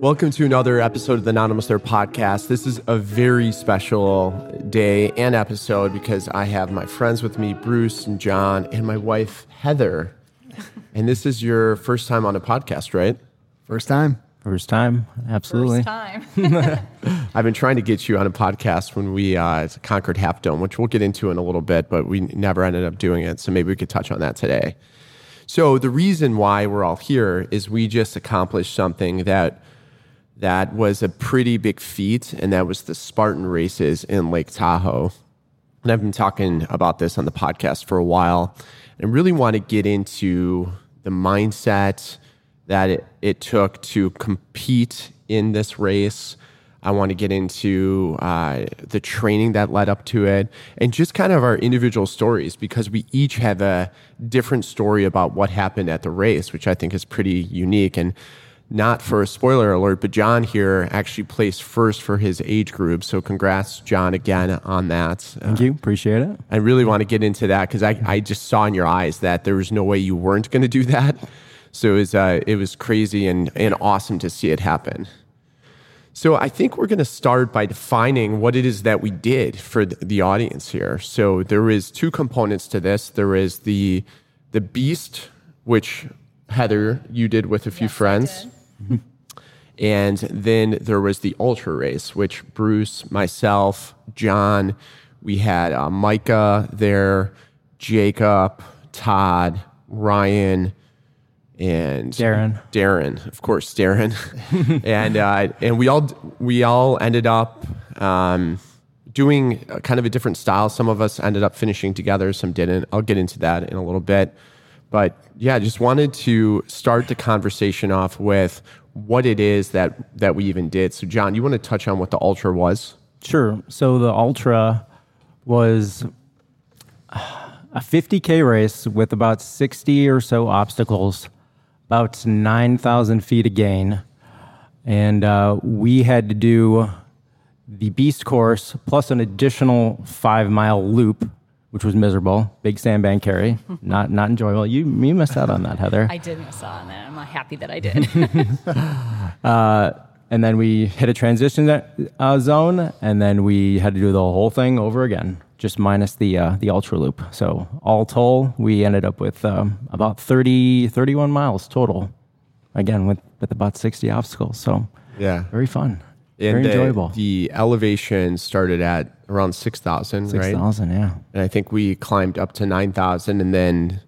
Welcome to another episode of the Anonymous There podcast. This is a very special day and episode because I have my friends with me, Bruce and John, and my wife, Heather. And this is your first time on a podcast, right? First time. First time, absolutely. First time. I've been trying to get you on a podcast when we uh, conquered Half Dome, which we'll get into in a little bit, but we never ended up doing it. So maybe we could touch on that today. So the reason why we're all here is we just accomplished something that that was a pretty big feat, and that was the Spartan races in Lake Tahoe. And I've been talking about this on the podcast for a while, and really want to get into the mindset that it, it took to compete in this race. I want to get into uh, the training that led up to it and just kind of our individual stories because we each have a different story about what happened at the race, which I think is pretty unique. And not for a spoiler alert, but John here actually placed first for his age group. So congrats, John, again on that. Thank you. Appreciate it. I really want to get into that because I, I just saw in your eyes that there was no way you weren't going to do that. So it was, uh, it was crazy and, and awesome to see it happen. So I think we're going to start by defining what it is that we did for the audience here. So there is two components to this. There is the the beast, which Heather you did with a few Yes, I friends. And then there was the ultra race, which Bruce, myself, John, we had uh, Micah there, Jacob, Todd, Ryan, and Darren. Darren, of course, Darren, and uh, and we all we all ended up um, doing kind of a different style. Some of us ended up finishing together, some didn't. I'll get into that in a little bit, but yeah, just wanted to start the conversation off with what it is that that we even did. So, John, you want to touch on what the ultra was? Sure. So the Ultra was a 50K race with about 60 or so obstacles, about 9,000 feet of gain. And uh, we had to do the beast course plus an additional five mile loop, which was miserable. Big sandbag carry, not, not enjoyable. You, you missed out on that, Heather. I did miss out on that. I'm not happy that I did. and then we hit a transition uh, zone, and then we had to do the whole thing over again, just minus the uh, the ultra loop. So all told, we ended up with um, about 30, 31 miles total. Again, with with about sixty obstacles. So Yeah. very fun, And very the, enjoyable. The elevation started at around six thousand, Six right? thousand, yeah. and I think we climbed up to 9,000 and then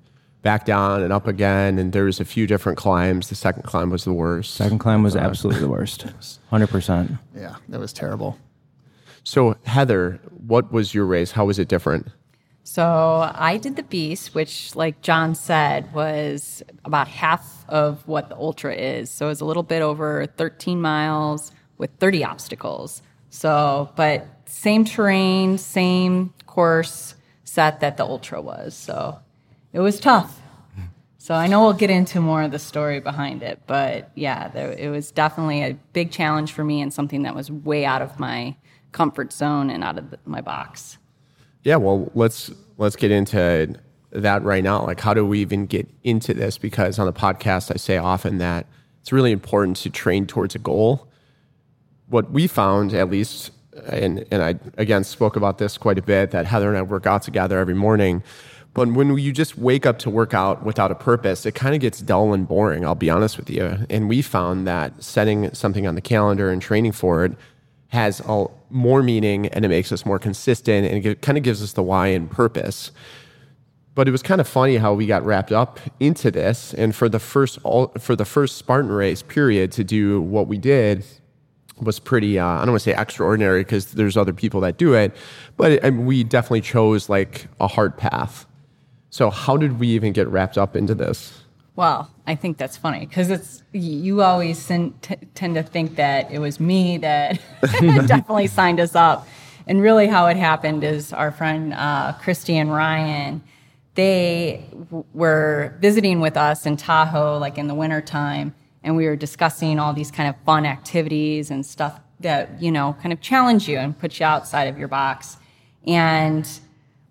back down and up again. And there was a few different climbs. The second climb was the worst. Second climb was uh, absolutely the worst, hundred percent. Yeah, that was terrible. So, Heather, what was your race? How was it different? so I did the beast, which, like John said, was about half of what the ultra is. So it was a little bit over 13 miles with 30 obstacles. So, but same terrain, same course set that the ultra was. So it was tough. So I know we'll get into more of the story behind it, but yeah, there, it was definitely a big challenge for me and something that was way out of my comfort zone and out of the, my box. Yeah, well, let's let's get into that right now. Like, how do we even get into this? Because on the podcast, I say often that it's really important to train towards a goal. What we found, at least, and and I again spoke about this quite a bit, that Heather and I work out together every morning. But when you just wake up to work out without a purpose, it kind of gets dull and boring. I'll be honest with you. And we found that setting something on the calendar and training for it has all more meaning and it makes us more consistent and it kind of gives us the why and purpose. But it was kind of funny how we got wrapped up into this, and for the first all, for the first Spartan race period to do what we did was pretty. Uh, I don't want to say extraordinary because there's other people that do it, but I mean, we definitely chose like a hard path. So how did we even get wrapped up into this? Well, I think that's funny because it's you always t- tend to think that it was me that definitely signed us up, and really how it happened is our friend uh, Christy and Ryan, they w- were visiting with us in Tahoe like in the wintertime, and we were discussing all these kind of fun activities and stuff that you know kind of challenge you and put you outside of your box, and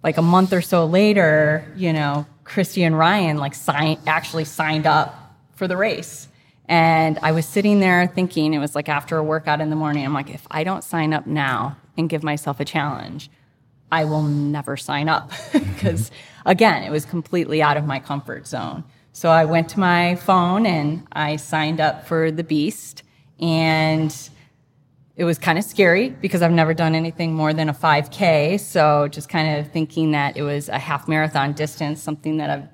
like a month or so later, you know, Christy and Ryan like signed actually signed up for the race. And I was sitting there thinking, it was like after a workout in the morning, I'm like, if I don't sign up now and give myself a challenge, I will never sign up. Because again, it was completely out of my comfort zone. So I went to my phone and I signed up for the Beast. And it was kind of scary because I've never done anything more than a 5K. So just kind of thinking that it was a half marathon distance, something that I've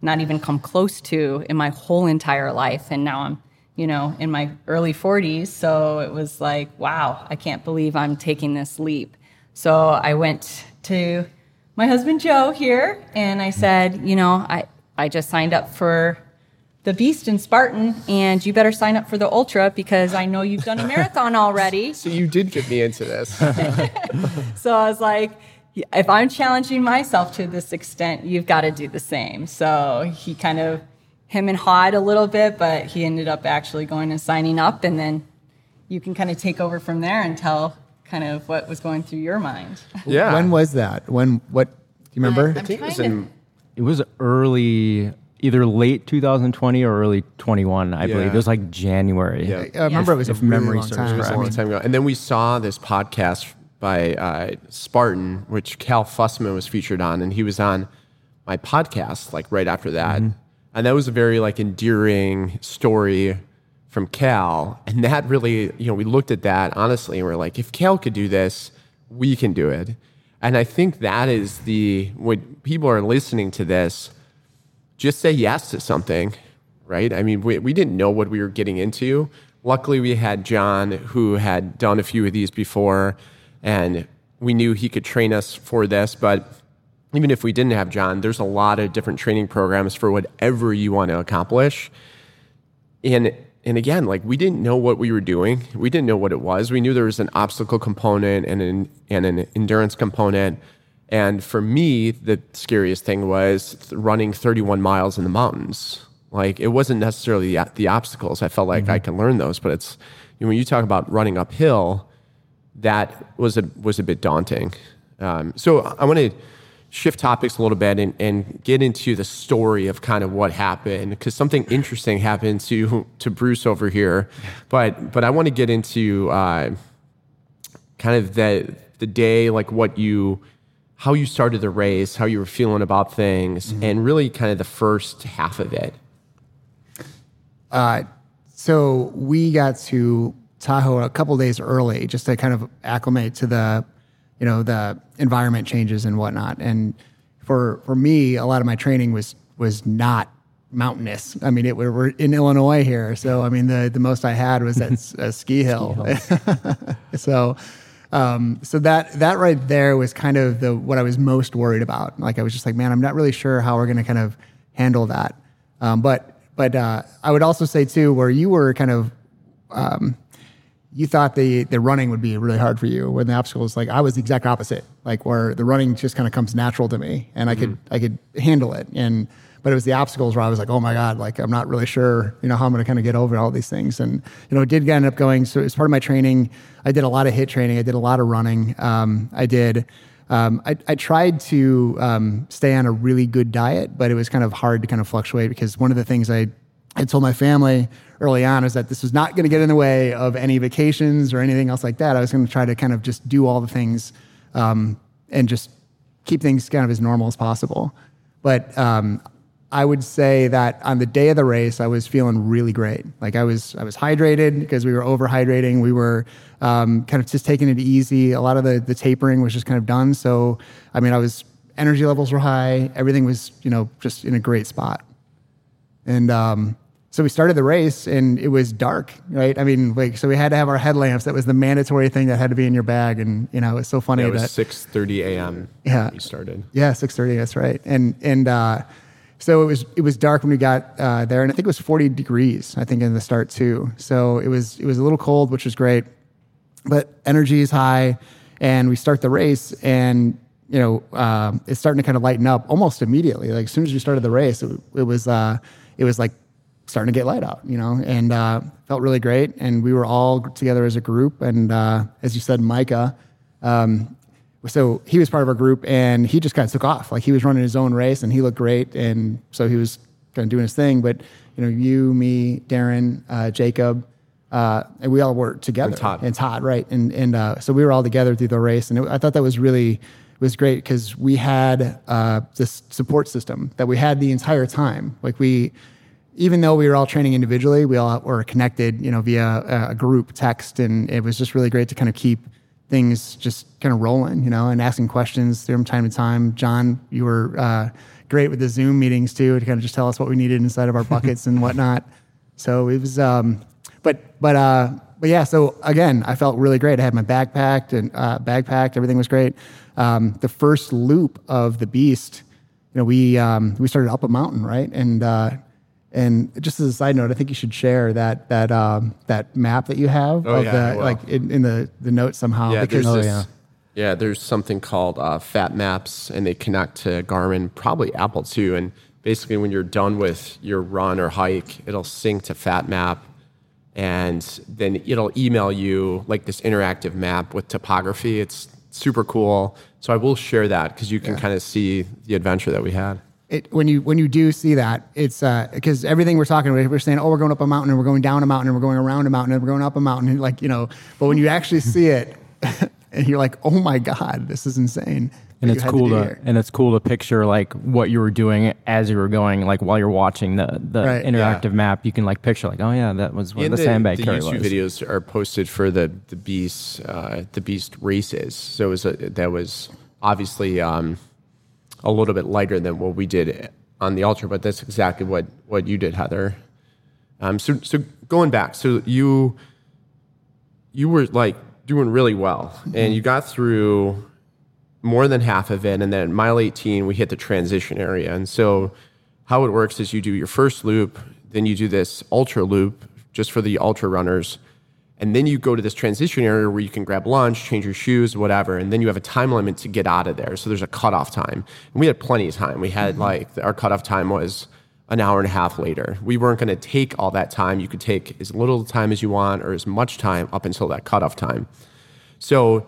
not even come close to in my whole entire life. And now I'm, you know, in my early 40s. So it was like, wow, I can't believe I'm taking this leap. So I went to my husband Joe here and I said, you know, I, I just signed up for the Beast in Spartan, and you better sign up for the Ultra because I know you've done a marathon already. So you did get me into this. so I was like, if I'm challenging myself to this extent, you've got to do the same. So he kind of him and hawed a little bit, but he ended up actually going and signing up, and then you can kind of take over from there and tell kind of what was going through your mind. Yeah. When was that? When? What? Do you remember? I'm I think it was to- in It was early, either late 2020 or early 21, I Yeah. believe. It was like January. Yeah. I remember it was If a really memory long serves time. It was a long time ago. And then we saw this podcast by uh, Spartan, which Cal Fussman was featured on, and he was on my podcast like right after that. And that was a very like endearing story from Cal. And that really, you know, we looked at that honestly and we're like, if Cal could do this, we can do it. And I think that is the when people are listening to this, just say yes to something, right? I mean, we, we didn't know what we were getting into. Luckily, we had John, who had done a few of these before, and we knew he could train us for this. But even if we didn't have John, there's a lot of different training programs for whatever you want to accomplish. And and again, like we didn't know what we were doing. We didn't know what it was. We knew there was an obstacle component and an and an endurance component. And for me, the scariest thing was running 31 miles in the mountains. Like it wasn't necessarily the, the obstacles. I felt like I can learn those, but it's you know, when you talk about running uphill, that was a was a bit daunting. Um, so I want to shift topics a little bit and, and get into the story of kind of what happened because something interesting happened to to Bruce over here, but but I want to get into uh, kind of the the day, like what you how you started the race, how you were feeling about things, and really kind of the first half of it. Uh, so we got to Tahoe a couple days early just to kind of acclimate to the, you know, the environment changes and whatnot. And for for me, a lot of my training was was not mountainous. I mean, it, we we're in Illinois here, so I mean the the most I had was at a ski hill. so. Um, so that that right there was kind of the what I was most worried about. Like I was just like, man, I'm not really sure how we're going to kind of handle that. Um, but but uh, I would also say too, where you were kind of um, you thought the the running would be really hard for you when the obstacle obstacles like I was the exact opposite like where the running just kind of comes natural to me and I could I could handle it. And but it was the obstacles where I was like oh my god like I'm not really sure you know how I'm going to kind of get over all these things. And you know it did end up going so as part of my training I did a lot of HIIT training I did a lot of running um, I did um, I, I tried to um, stay on a really good diet but it was kind of hard to kind of fluctuate because one of the things I I told my family early on is that this was not going to get in the way of any vacations or anything else like that. I was going to try to kind of just do all the things um, and just keep things kind of as normal as possible. But um, I would say that on the day of the race, I was feeling really great. Like I was, I was hydrated because we were overhydrating. We were um, kind of just taking it easy. A lot of the the tapering was just kind of done. So I mean, I was energy levels were high. Everything was you know just in a great spot. And um, so we started the race and it was dark, right? I mean, like, so we had to have our headlamps. That was the mandatory thing that had to be in your bag. And, you know, it's so funny It was that, six thirty a.m. Yeah. we started. yeah, 630, that's right. And, and, uh, so it was, it was dark when we got, uh, there and I think it was 40 degrees, I think in the start too. So it was, it was a little cold, which was great, but energy is high and we start the race and, you know, um, it's starting to kind of lighten up almost immediately. Like as soon as we started the race, it, it was, uh, it was like starting to get light out, you know, and uh, felt really great. And we were all together as a group. And uh, as you said, Micah, um, so he was part of our group and he just kind of took off. Like he was running his own race and he looked great. And so he was kind of doing his thing. But, you know, you, me, Darren, uh, Jacob, uh, and we all were together. And Todd. And Todd, right? And and uh, so we were all together through the race, and it, I thought that was really was great because we had uh, this support system that we had the entire time. Like we, even though we were all training individually, we all were connected, you know, via a, group text, and it was just really great to kind of keep things just kind of rolling, you know, and asking questions from time to time. John, you were uh, great with the Zoom meetings too, to kind of just tell us what we needed inside of our buckets and whatnot. So it was, um, but but uh, but yeah. So again, I felt really great. I had my bag packed and uh, bag packed. Everything was great. Um, the first loop of the Beast, you know, we um, we started up a mountain, right? And uh, and just as a side note, I think you should share that that um, that map that you have Oh, of yeah, the like in, in the the notes somehow. Yeah, because there's this, yeah. yeah. there's something called uh, Fat Maps, and they connect to Garmin, probably Apple too. And basically, when you're done with your run or hike, it'll sync to Fat Map, and then it'll email you like this interactive map with topography. It's super cool. So I will share that because you can kind of see the adventure that we had. It, when you when you do see that, it's because everything we're talking about, we're saying, oh, we're going up a mountain, and we're going down a mountain, and we're going around a mountain, and we're going up a mountain, and like you know. But when you actually see it, and you're like, oh my god, this is insane. and it's cool do to, and it's cool to picture like what you were doing as you were going like while you're watching the the Right. interactive map you can like picture like oh yeah that was where And the, sandbag the carry YouTube was videos are posted for the the beast uh, the beast races. So it was a, that was obviously um, a little bit lighter than what we did on the ultra, but that's exactly what what you did, Heather. Um, so so going back, so you you were like doing really well, Mm-hmm. and you got through more than half of it, and then mile 18 we hit the transition area, and so how it works is you do your first loop, then you do this ultra loop just for the ultra runners, and then you go to this transition area where you can grab lunch, change your shoes, whatever, and then you have a time limit to get out of there. So there's a cutoff time, and we had plenty of time. We had like our cutoff time was an hour and a half later. We weren't going to take all that time. You could take as little time as you want or as much time up until that cutoff time. So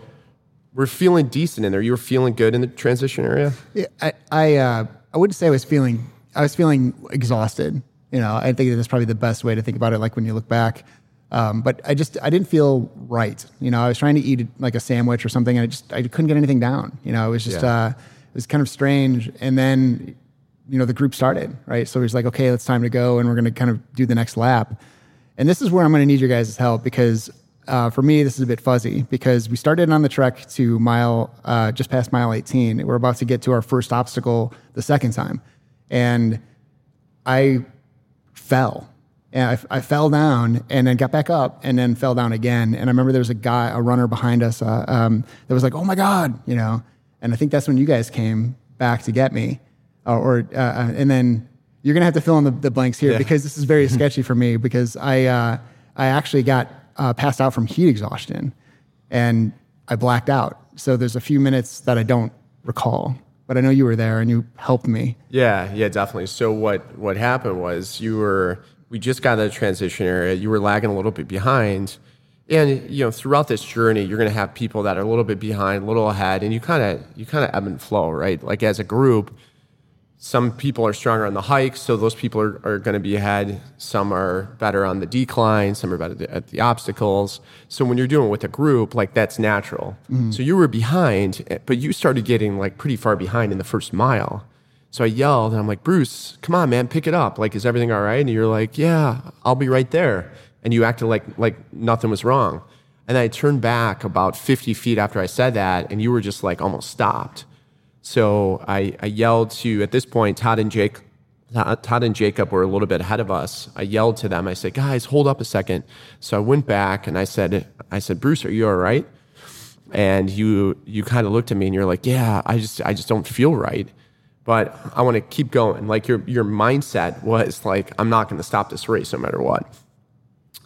we're feeling decent in there. You were feeling good in the transition area. Yeah, I I, uh, I wouldn't say I was feeling I was feeling exhausted. You know, I think that's probably the best way to think about it. Like when you look back, um, but I just I didn't feel right. You know, I was trying to eat like a sandwich or something, and I just I couldn't get anything down. You know, it was just Yeah. uh, it was kind of strange. And then you know the group started right, so it was like okay, it's time to go, and we're going to kind of do the next lap. And this is where I'm going to need your guys' help because uh, for me, this is a bit fuzzy because we started on the trek to mile, uh, just past mile 18. We're about to get to our first obstacle the second time. And I fell. And I, I fell down and then got back up and then fell down again. And I remember there was a guy, a runner behind us uh, um, that was like, oh my God, you know. And I think that's when you guys came back to get me. Uh, or uh, uh, And then you're going to have to fill in the, the blanks here Yeah. because this is very sketchy for me because I, uh, I actually got uh, passed out from heat exhaustion and I blacked out. So there's a few minutes that I don't recall, but I know you were there and you helped me. Yeah, yeah, definitely. So what what happened was you were we just got out of the transition area. You were lagging a little bit behind, and you know throughout this journey, you're going to have people that are a little bit behind, a little ahead, and you kind of you kind of ebb and flow, right? Like as a group, some people are stronger on the hike, so those people are, are going to be ahead. Some are better on the decline, some are better at the obstacles. So when you're doing it with a group, like that's natural. So you were behind, eh, but you started getting like pretty far behind in the first mile. So I yelled, and I'm like, Bruce, come on, man, pick it up. Like, is everything all right? And you're like, yeah, I'll be right there. And you acted like like nothing was wrong. And I turned back about 50 feet after I said that, and you were just like almost stopped. So I, I yelled to, at this point, Todd and Jake, Todd and Jacob were a little bit ahead of us. I yelled to them. I said, guys, hold up a second. So I went back and I said, I said, Bruce, are you all right? And you, you kind of looked at me and you're like, yeah, I just, I just don't feel right. But I want to keep going. Like your, your mindset was like, I'm not going to stop this race no matter what.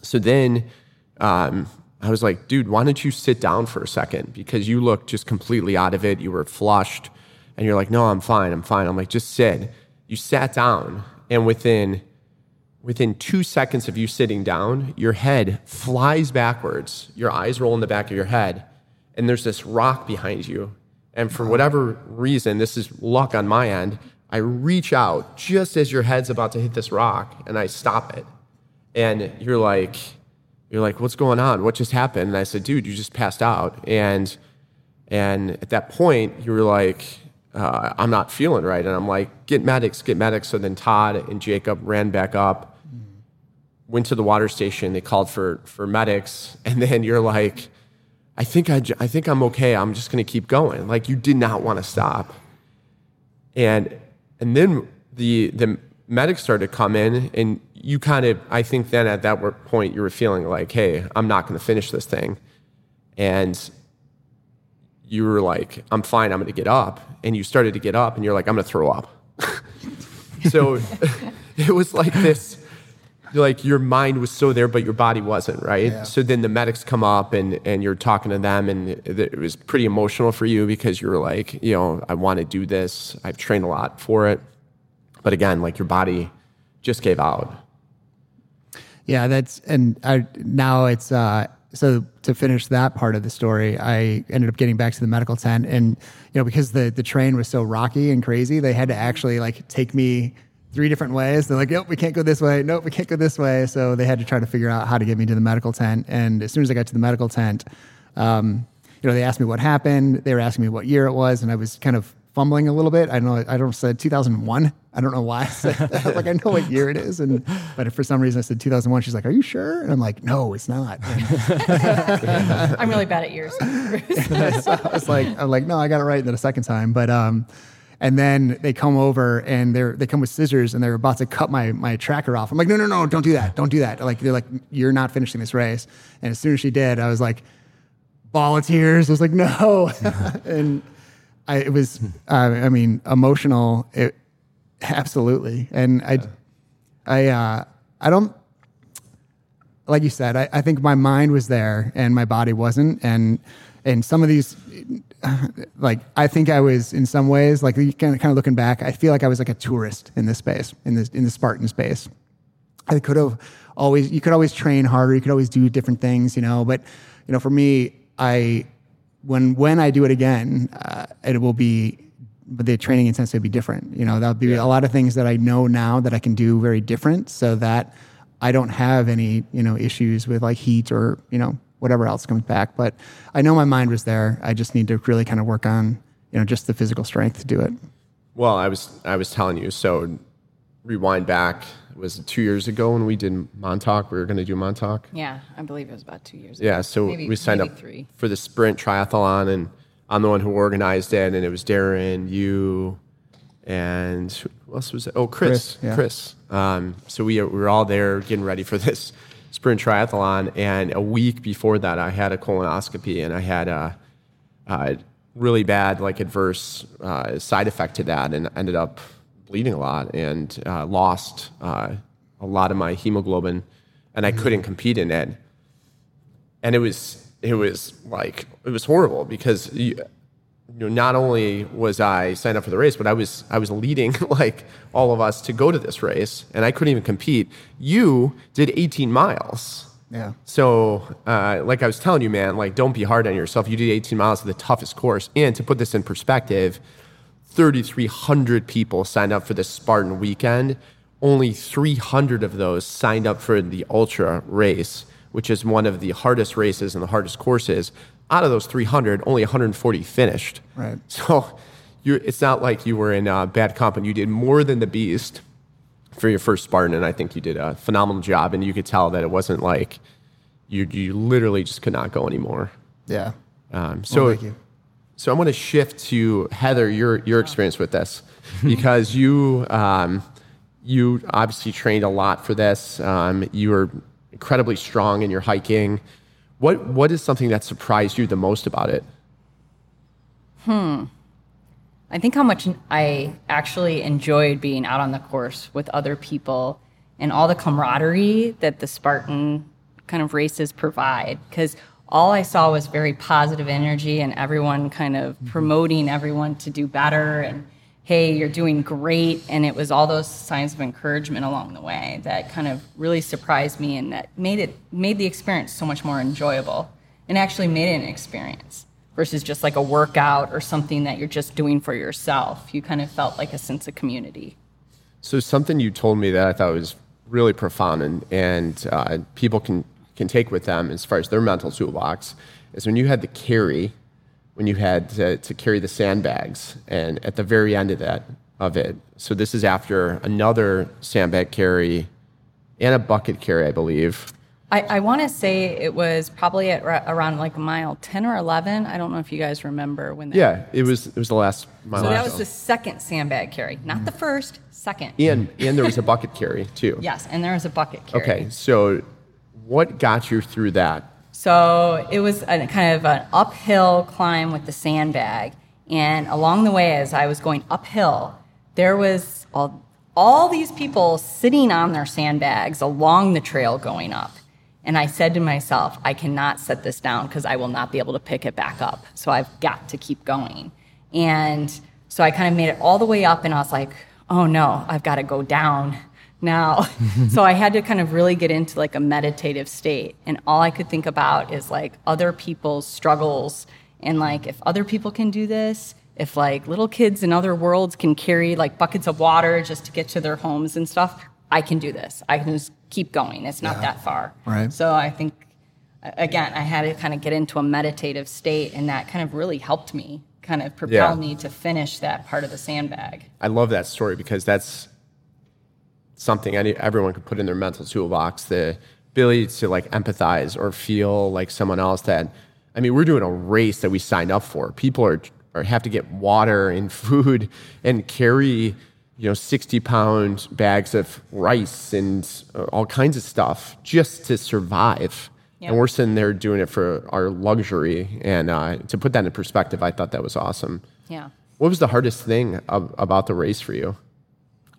So then um, I was like, dude, why don't you sit down for a second? Because you look just completely out of it. You were flushed. And you're like, no, I'm fine. I'm fine. I'm like, just sit. You sat down. And within, within two seconds of you sitting down, your head flies backwards. Your eyes roll in the back of your head. And there's this rock behind you. And for whatever reason, this is luck on my end, I reach out just as your head's about to hit this rock and I stop it. And you're like, you're like, what's going on? What just happened? And I said, dude, you just passed out. And and at that point, you were like, uh, I'm not feeling right. And I'm like, get medics, get medics. So then Todd and Jacob ran back up, went to the water station. They called for for medics, and then you're like, I think I, I think I'm okay. I'm just going to keep going. Like you did not want to stop. And and then the the medics started to come in, and you kind of I think then at that point you were feeling like, hey, I'm not going to finish this thing, and you were like, I'm fine. I'm going to get up, and you started to get up, and you're like, I'm going to throw up. so it was like this like your mind was so there but your body wasn't right? Yeah. so then the medics come up and and you're talking to them and it, was pretty emotional for you because you were like you know i want to do this. I've trained a lot for it. But again like your body just gave out. Yeah, that's and I now it's uh so to finish that part of the story, I ended up getting back to the medical tent and you know because the the train was so rocky and crazy, they had to actually like take me three different ways. They're like, "Nope, we can't go this way. Nope, we can't go this way." So they had to try to figure out how to get me to the medical tent. And as soon as I got to the medical tent, um, you know, they asked me what happened. They were asking me what year it was, and I was kind of fumbling a little bit. I know. I don't said 2001. I don't know why. I said that. like I know what year it is, and but for some reason I said 2001. She's like, "Are you sure?" And I'm like, "No, it's not." I'm really bad at years. so I was like, I'm like, "No, I got it right the second time." But um, and then they come over and they're they come with scissors and they're about to cut my my tracker off. I'm like, "No, no, no, don't do that. Don't do that." Like they're like, "You're not finishing this race." And as soon as she did, I was like, ball of tears. I was like, "No," and I it was I mean emotional. It, absolutely, and I I uh, I don't like you said. I, I think my mind was there and my body wasn't, and and some of these like I think I was in some ways like kind of kind of looking back. I feel like I was like a tourist in this space in this in the Spartan space. I could have always you could always train harder. You could always do different things, you know. But you know, for me, I when when I do it again, uh, it will be but the training intensity will be different. You know, that'll be a lot of things that I know now that I can do very different, so that I don't have any you know issues with like heat or you know whatever else comes back. But I know my mind was there. I just need to really kind of work on you know just the physical strength to do it. well i was i was telling you so rewind back it was two years ago when we did montauk we were going to do montauk yeah, I believe it was about two years ago. Yeah, so Maybe- we signed up three. for the sprint triathlon, and I'm the one who organized it, and it was Darren, you, and who else was it? Oh, Chris, Chris, yeah. Chris. Um, so we, we were all there getting ready for this sprint triathlon, and a week before that, I had a colonoscopy, and I had a, a really bad, like adverse uh, side effect to that, and ended up bleeding a lot and uh, lost uh, a lot of my hemoglobin, and I couldn't compete in it. And it was it was like it was horrible because you, you know not only was I signed up for the race, but I was I was leading like all of us to go to this race, and I couldn't even compete. You did 18 miles. Yeah. So, uh, like I was telling you, man, like don't be hard on yourself. You did 18 miles of the toughest course, and to put this in perspective, 3,300 people signed up for the Spartan weekend. Only 300 of those signed up for the ultra race, which is one of the hardest races and the hardest courses. Out of those 300, only 140 finished. Right. So, you it's not like you were in uh, bad company. You did more than the beast for your first Spartan, and I think you did a phenomenal job. And you could tell that it wasn't like you you literally just could not go anymore. Yeah. Um, so, Well, thank you. so I'm going to shift to Heather, your your experience with this, because you um, you obviously trained a lot for this. Um, you were incredibly strong in your hiking. What what is something that surprised you the most about it? Hmm. I think how much I actually enjoyed being out on the course with other people and all the camaraderie that the Spartan kind of races provide. Because all I saw was very positive energy and everyone kind of promoting everyone to do better and, hey, you're doing great. And it was all those signs of encouragement along the way that kind of really surprised me and that made it made the experience so much more enjoyable and actually made it an experience. versus just like a workout or something that you're just doing for yourself. You kind of felt like a sense of community. So something you told me that I thought was really profound and, and uh, people can, can take with them as far as their mental toolbox is when you had the carry, when you had to, to carry the sandbags, and at the very end of that of it. So this is after another sandbag carry and a bucket carry, I believe. I, I want to say it was probably at around like mile 10 or 11. I don't know if you guys remember when that. Yeah, it was it was the last mile. So that was the second sandbag carry, not the first, second. and and there was a bucket carry too. Yes, and there was a bucket carry. Okay, so what got you through that? So it was a kind of an uphill climb with the sandbag. And along the way, as I was going uphill, there was all, all these people sitting on their sandbags along the trail going up. And I said to myself, I cannot set this down because I will not be able to pick it back up. So I've got to keep going. And so I kind of made it all the way up, and I was like, oh no, I've got to go down now. so I had to kind of really get into like a meditative state. And all I could think about is like other people's struggles. And like, if other people can do this, if like little kids in other worlds can carry like buckets of water just to get to their homes and stuff, I can do this. I can just keep going. It's not that far. Right. So I think, again, I had to kind of get into a meditative state, and that kind of really helped me kind of propel Yeah. me to finish that part of the sandbag. I love that story because that's something any, everyone could put in their mental toolbox. The ability to like empathize or feel like someone else. That I mean, we're doing a race that we signed up for. People are, are have to get water and food and carry you know 60 pound bags of rice and all kinds of stuff just to survive. Yeah. And we're sitting there doing it for our luxury. And uh, to put that in perspective, I thought that was awesome. Yeah. What was the hardest thing ab- about the race for you?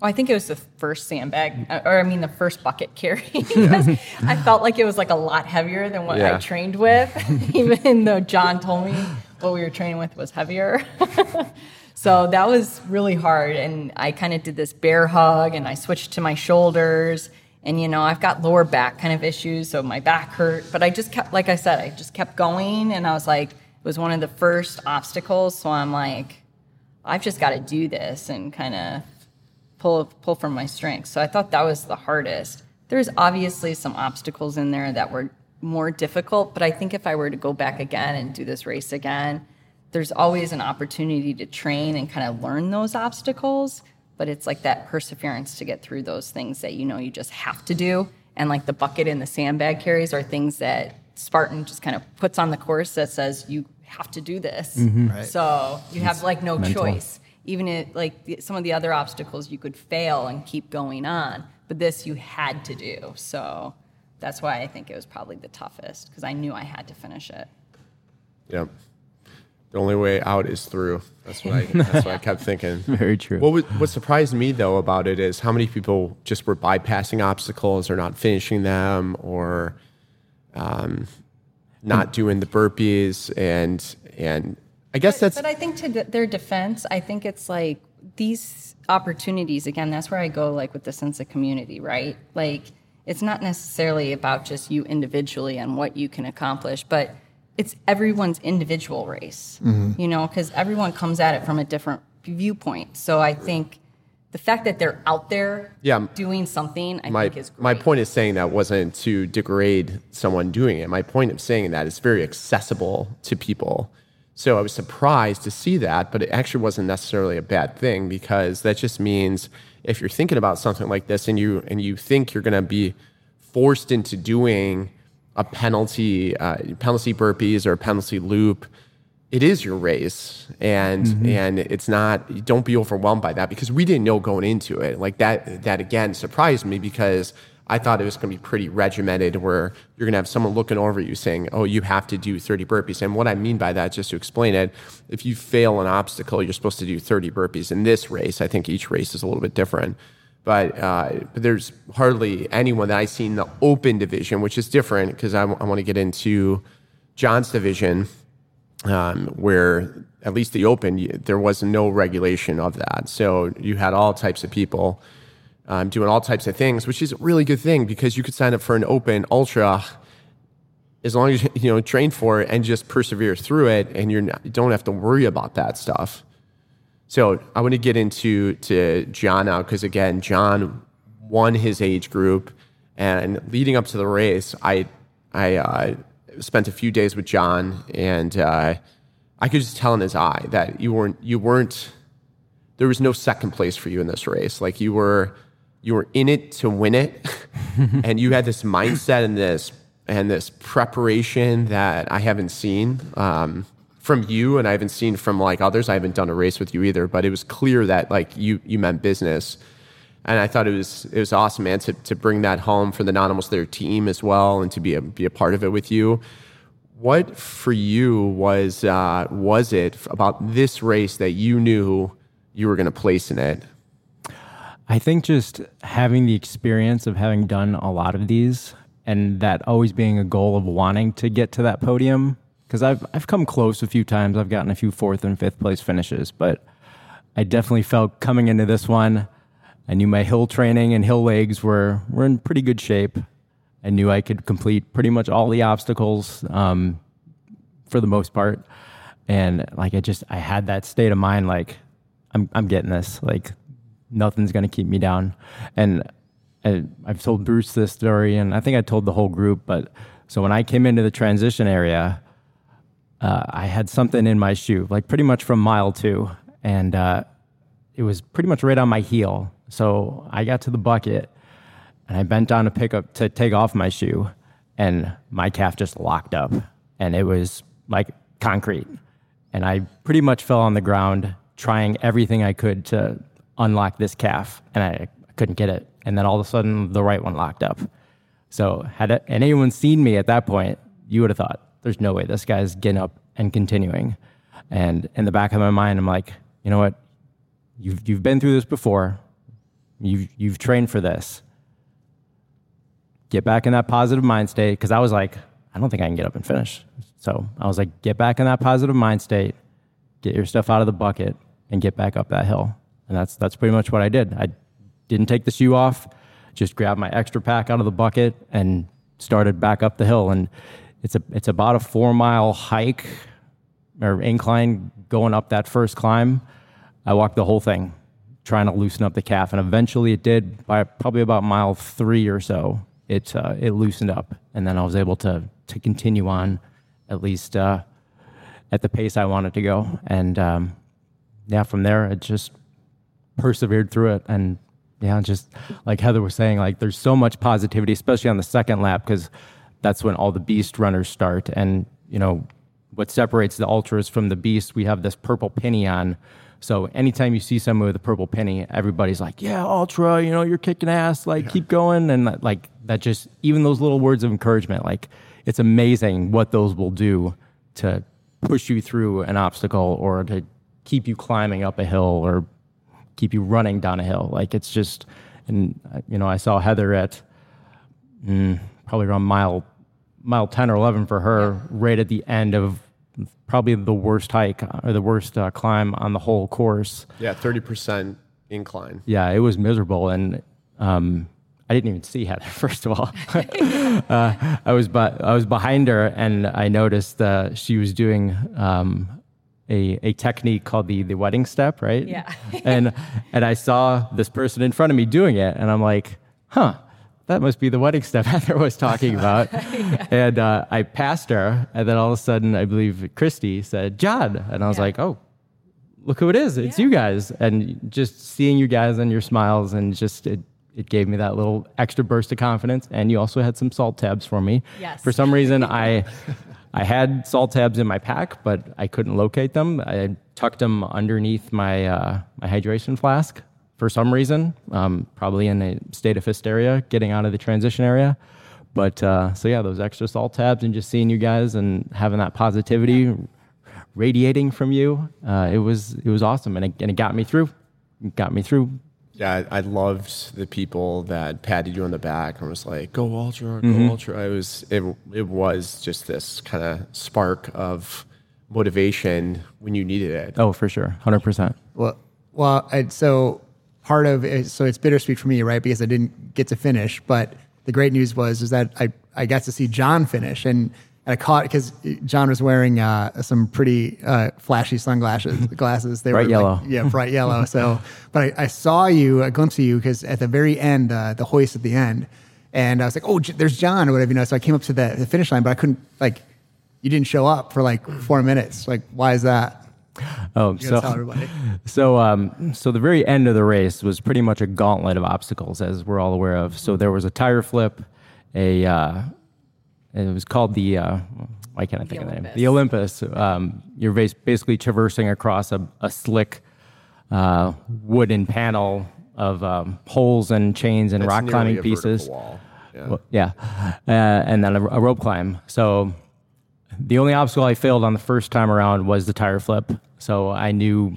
Well, I think it was the first sandbag, uh, or I mean, the first bucket carry. because I felt like it was like a lot heavier than what Yeah. I trained with, even though John told me what we were training with was heavier. so that was really hard. And I kind of did this bear hug and I switched to my shoulders. And, you know, I've got lower back kind of issues, so my back hurt. But I just kept, like I said, I just kept going. And I was like, it was one of the first obstacles. So I'm like, I've just got to do this and kind of pull pull from my strengths. So I thought that was the hardest. There's obviously some obstacles in there that were more difficult, but I think if I were to go back again and do this race again, there's always an opportunity to train and kind of learn those obstacles, but it's like that perseverance to get through those things that you know you just have to do. And like the bucket and the sandbag carries are things that Spartan just kind of puts on the course that says you have to do this. Mm-hmm. Right. So you have like no mental. choice. Even it like the, some of the other obstacles, you could fail and keep going on, but this you had to do. So that's why I think it was probably the toughest because I knew I had to finish it. Yep. The only way out is through. That's what I. That's what I kept thinking. Very true. What was, what surprised me though about it is how many people just were bypassing obstacles or not finishing them or um, not doing the burpees and and I guess that's But I think to their defense, I think it's like these opportunities again. That's where I go like with the sense of community, right? Like it's not necessarily about just you individually and what you can accomplish, but it's everyone's individual race, mm-hmm. you know, because everyone comes at it from a different viewpoint. So I think the fact that they're out there Yeah. doing something, I my think is great. my point is saying that wasn't to degrade someone doing it. My point of saying that is very accessible to people. So I was surprised to see that, but it actually wasn't necessarily a bad thing because that just means if you're thinking about something like this and you and you think you're going to be forced into doing a penalty uh, penalty burpees or a penalty loop, it is your race. And and it's not don't be overwhelmed by that because we didn't know going into it. Like that that again surprised me because i thought it was going to be pretty regimented where you're going to have someone looking over you saying oh you have to do 30 burpees. And what i mean by that just to explain it if you fail an obstacle you're supposed to do 30 burpees in this race. I think each race is a little bit different. But, uh, but there's hardly anyone that I see in the open division, which is different because I, want to get into John's division, um, where at least the open, there was no regulation of that. So you had all types of people um, doing all types of things, which is a really good thing because you could sign up for an open ultra as long as you know train for it and just persevere through it, and you're not, you don't have to worry about that stuff. So I want to get into to John now because again, John won his age group, and leading up to the race, I I uh, spent a few days with John, and uh, I could just tell in his eye that you weren't you weren't there was no second place for you in this race. Like you were you were in it to win it, and you had this mindset and this and this preparation that I haven't seen. Um, from you and I haven't seen from like others. I haven't done a race with you either, but it was clear that like you you meant business. And I thought it was it was awesome, man, to, to bring that home for the non almost their team as well and to be a be a part of it with you. What for you was uh, was it about this race that you knew you were going to place in it? I think just having the experience of having done a lot of these and that always being a goal of wanting to get to that podium because I've I've come close a few times. I've gotten a few fourth and fifth place finishes, but I definitely felt coming into this one, I knew my hill training and hill legs were were in pretty good shape. I knew I could complete pretty much all the obstacles um, for the most part, and like I just I had that state of mind like I'm I'm getting this like nothing's gonna keep me down, and I, I've told Bruce this story, and I think I told the whole group, but. So when I came into the transition area, uh, I had something in my shoe, like pretty much from mile two, and uh, it was pretty much right on my heel. So I got to the bucket, and I bent down to pick up to take off my shoe, and my calf just locked up, and it was like concrete, and I pretty much fell on the ground trying everything I could to unlock this calf, and I couldn't get it, and then all of a sudden the right one locked up. So had anyone seen me at that point, you would have thought there's no way this guy's getting up and continuing. And in the back of my mind, I'm like, you know what? You've, you've been through this before. You've, you've trained for this. Get back in that positive mind state. Because I was like, I don't think I can get up and finish. So I was like, get back in that positive mind state, get your stuff out of the bucket, and get back up that hill. And that's, that's pretty much what I did. I didn't take the shoe off, just grabbed my extra pack out of the bucket and started back up the hill. And it's a it's about a four mile hike or incline going up that first climb. I walked the whole thing, trying to loosen up the calf, and eventually it did. By probably about mile three or so, it uh, it loosened up, and then I was able to to continue on, at least uh, at the pace I wanted to go. And um, yeah, from there it just persevered through it, and yeah, just like Heather was saying, like there's so much positivity, especially on the second lap, because that's when all the beast runners start. And, you know, what separates the ultras from the beast, we have this purple penny on. So anytime you see someone with a purple penny, everybody's like, "Yeah, ultra, you know, you're kicking ass. Like, yeah. keep going." And like that, just even those little words of encouragement, like it's amazing what those will do to push you through an obstacle or to keep you climbing up a hill or keep you running down a hill. Like it's just, and you know, I saw Heather at mm, probably around mile mile 10 or 11 for her right at the end of probably the worst hike or the worst uh, climb on the whole course. Yeah, 30% incline. Yeah, it was miserable. And um, I didn't even see Heather, first of all. uh, I, was by, I was behind her and I noticed uh, she was doing um, a, a technique called the, the wedding step, right? Yeah. and, and I saw this person in front of me doing it and I'm like, huh that must be the wedding step Heather was talking about. yeah. And uh, I passed her, and then all of a sudden, I believe Christy said, John. And I was yeah. like, oh, look who it is. It's yeah. you guys. And just seeing you guys and your smiles, and just it, it gave me that little extra burst of confidence. And you also had some salt tabs for me. Yes. For some reason, I. I had salt tabs in my pack, but I couldn't locate them. I tucked them underneath my uh, my hydration flask, for some reason, um, probably in a state of hysteria getting out of the transition area. But uh, so yeah, those extra salt tabs and just seeing you guys and having that positivity yeah. radiating from you, uh, it was it was awesome, and it, and it got me through. It got me through. Yeah, I, I, loved the people that patted you on the back and was like, "Go ultra, go mm-hmm. ultra." I was it it was just this kind of spark of motivation when you needed it. Oh, for sure, hundred percent. Well, well, I, so part of it, so it's bittersweet for me, right? Because I didn't get to finish. But the great news was is that I, I got to see John finish. And and I caught because John was wearing uh, some pretty uh, flashy sunglasses. Glasses. They Bright were yellow. Like, yeah, bright yellow. So, but I, I saw you, a glimpse of you, because at the very end, uh, the hoist at the end, and I was like, oh, J- there's John or whatever, you know. So I came up to the, the finish line, but I couldn't like. You didn't show up for like four minutes. Like, why is that? Oh, so gotta tell everybody. so um, so the very end of the race was pretty much a gauntlet of obstacles, as we're all aware of. So there was a tire flip, a uh, it was called the uh, why can't I think of the name? Olympus. The Olympus. Um, you're bas- basically traversing across a, a slick uh, wooden panel of um, holes and chains and rock climbing pieces. Yeah. Well, yeah, uh, and then a, a rope climb. So the only obstacle I failed on the first time around was the tire flip. So I knew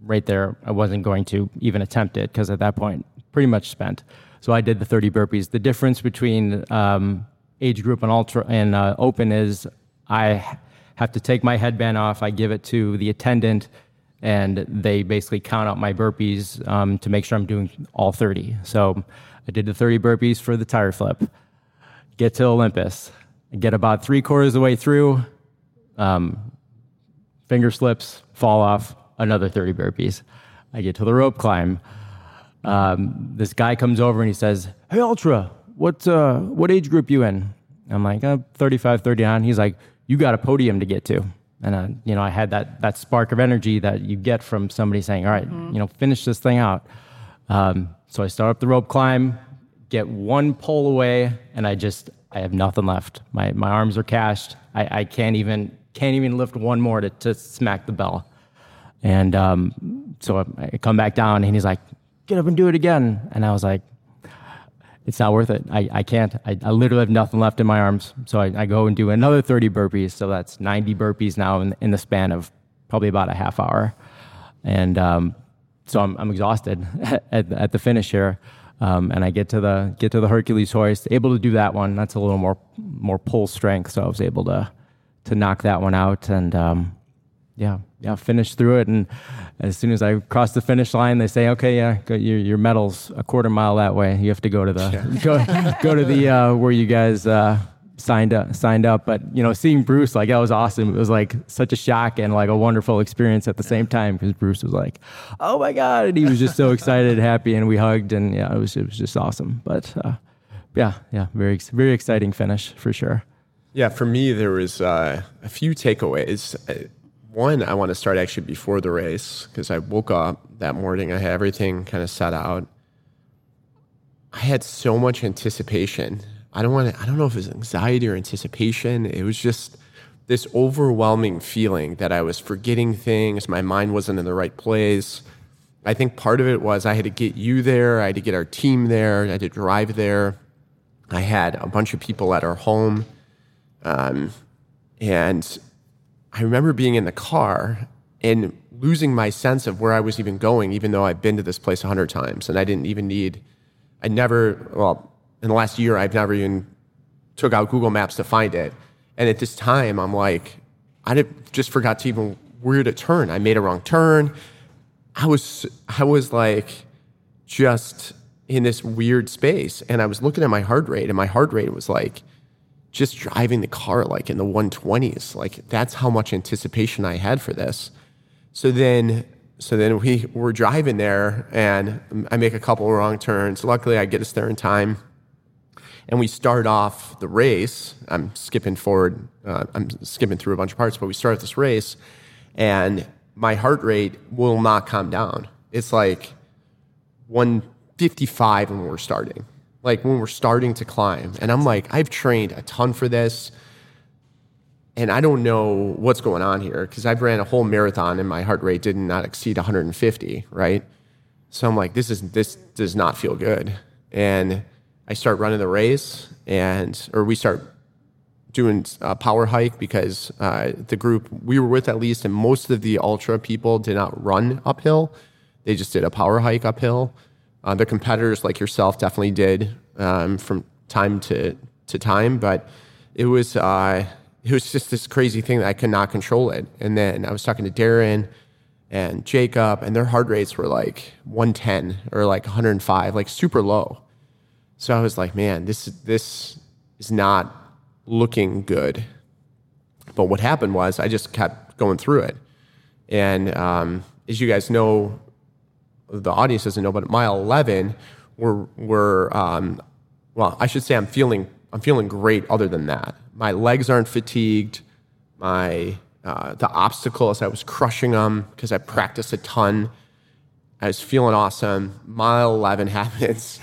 right there I wasn't going to even attempt it because at that point, pretty much spent. So I did the 30 burpees. The difference between um, age group and ultra and uh, open is I have to take my headband off. I give it to the attendant, and they basically count out my burpees um, to make sure I'm doing all 30. So I did the 30 burpees for the tire flip get to Olympus, get about three quarters of the way through, um, finger slips, fall off, another 30 burpees. I get to the rope climb. Um, this guy comes over and he says, Hey, Ultra, what, uh, what age group you in? I'm like, uh, 35, 39. He's like, You got a podium to get to. And, uh, you know, I had that, that spark of energy that you get from somebody saying, All right, you know, finish this thing out. Um, so I start up the rope climb, get one pull away, and I just I have nothing left. My my arms are cashed. I, I can't even can't even lift one more to, to smack the bell. And um, so I, I come back down, and he's like, "Get up and do it again." And I was like, "It's not worth it. I, I can't. I, I literally have nothing left in my arms." So I, I go and do another 30 burpees. So that's 90 burpees now in, in the span of probably about a half hour. And um, so I'm, I'm exhausted at, at the finish here. Um, and I get to the get to the Hercules hoist, able to do that one. That's a little more more pull strength, so I was able to to knock that one out, and um, yeah, yeah, finish through it. And as soon as I cross the finish line, they say, "Okay, yeah, go, your your medal's a quarter mile that way. You have to go to the go go to the uh, where you guys uh, signed up signed up." But you know, seeing Bruce like that was awesome. It was like such a shock and like a wonderful experience at the same time because Bruce was like, "Oh my god!" and he was just so excited, and happy, and we hugged, and yeah, it was it was just awesome. But uh, yeah, yeah, very very exciting finish for sure. Yeah, for me, there was uh, a few takeaways. One, I want to start actually before the race because I woke up that morning. I had everything kind of set out. I had so much anticipation. I don't want to. I don't know if it was anxiety or anticipation. It was just this overwhelming feeling that I was forgetting things. My mind wasn't in the right place. I think part of it was I had to get you there. I had to get our team there. I had to drive there. I had a bunch of people at our home. Um, and I remember being in the car and losing my sense of where I was even going, even though I've been to this place a hundred times and I didn't even need, I never, well, in the last year, I've never even took out Google Maps to find it. And at this time, I'm like, I just forgot to even where to turn. I made a wrong turn. I was, I was like, just in this weird space. And I was looking at my heart rate, and my heart rate was like, just driving the car like in the 120s. Like that's how much anticipation I had for this. So then, so then we were driving there, and I make a couple wrong turns. Luckily, I get us there in time, and we start off the race. I'm skipping forward. Uh, I'm skipping through a bunch of parts, but we start this race, and my heart rate will not calm down. It's like 155 when we're starting like when we're starting to climb. And I'm like, I've trained a ton for this. And I don't know what's going on here because I've ran a whole marathon and my heart rate did not exceed 150, right? So I'm like, this is this does not feel good. And I start running the race and or we start doing a power hike because uh, the group we were with at least and most of the ultra people did not run uphill. They just did a power hike uphill. Uh, the competitors like yourself definitely did um, from time to, to time, but it was uh, it was just this crazy thing that I could not control it. And then I was talking to Darren and Jacob, and their heart rates were like 110 or like 105, like super low. So I was like, man, this this is not looking good. But what happened was I just kept going through it. And um, as you guys know, the audience doesn't know, but at mile 11, we're, we're um, well, I should say I'm feeling, I'm feeling great other than that. My legs aren't fatigued. My, uh, the obstacles, I was crushing them because I practiced a ton. I was feeling awesome. Mile 11 happens,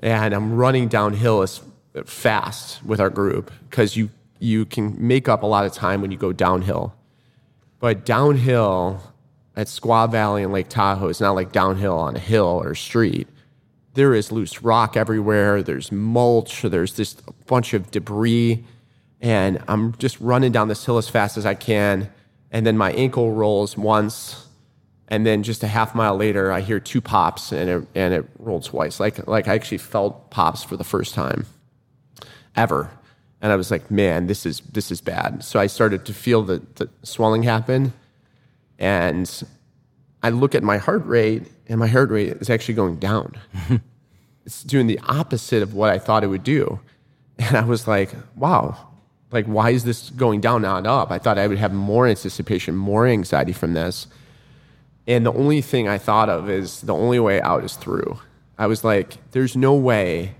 and I'm running downhill as fast with our group because you, you can make up a lot of time when you go downhill. But downhill at Squaw Valley and Lake Tahoe is not like downhill on a hill or a street. There is loose rock everywhere. There's mulch. There's a bunch of debris. And I'm just running down this hill as fast as I can. And then my ankle rolls once. And then just a half mile later, I hear two pops and it, and it rolled twice. Like, like I actually felt pops for the first time ever. And I was like, man, this is, this is bad. So I started to feel the, the swelling happen. And I look at my heart rate, and my heart rate is actually going down. it's doing the opposite of what I thought it would do. And I was like, wow, like, why is this going down, not up? I thought I would have more anticipation, more anxiety from this. And the only thing I thought of is the only way out is through. I was like, there's no way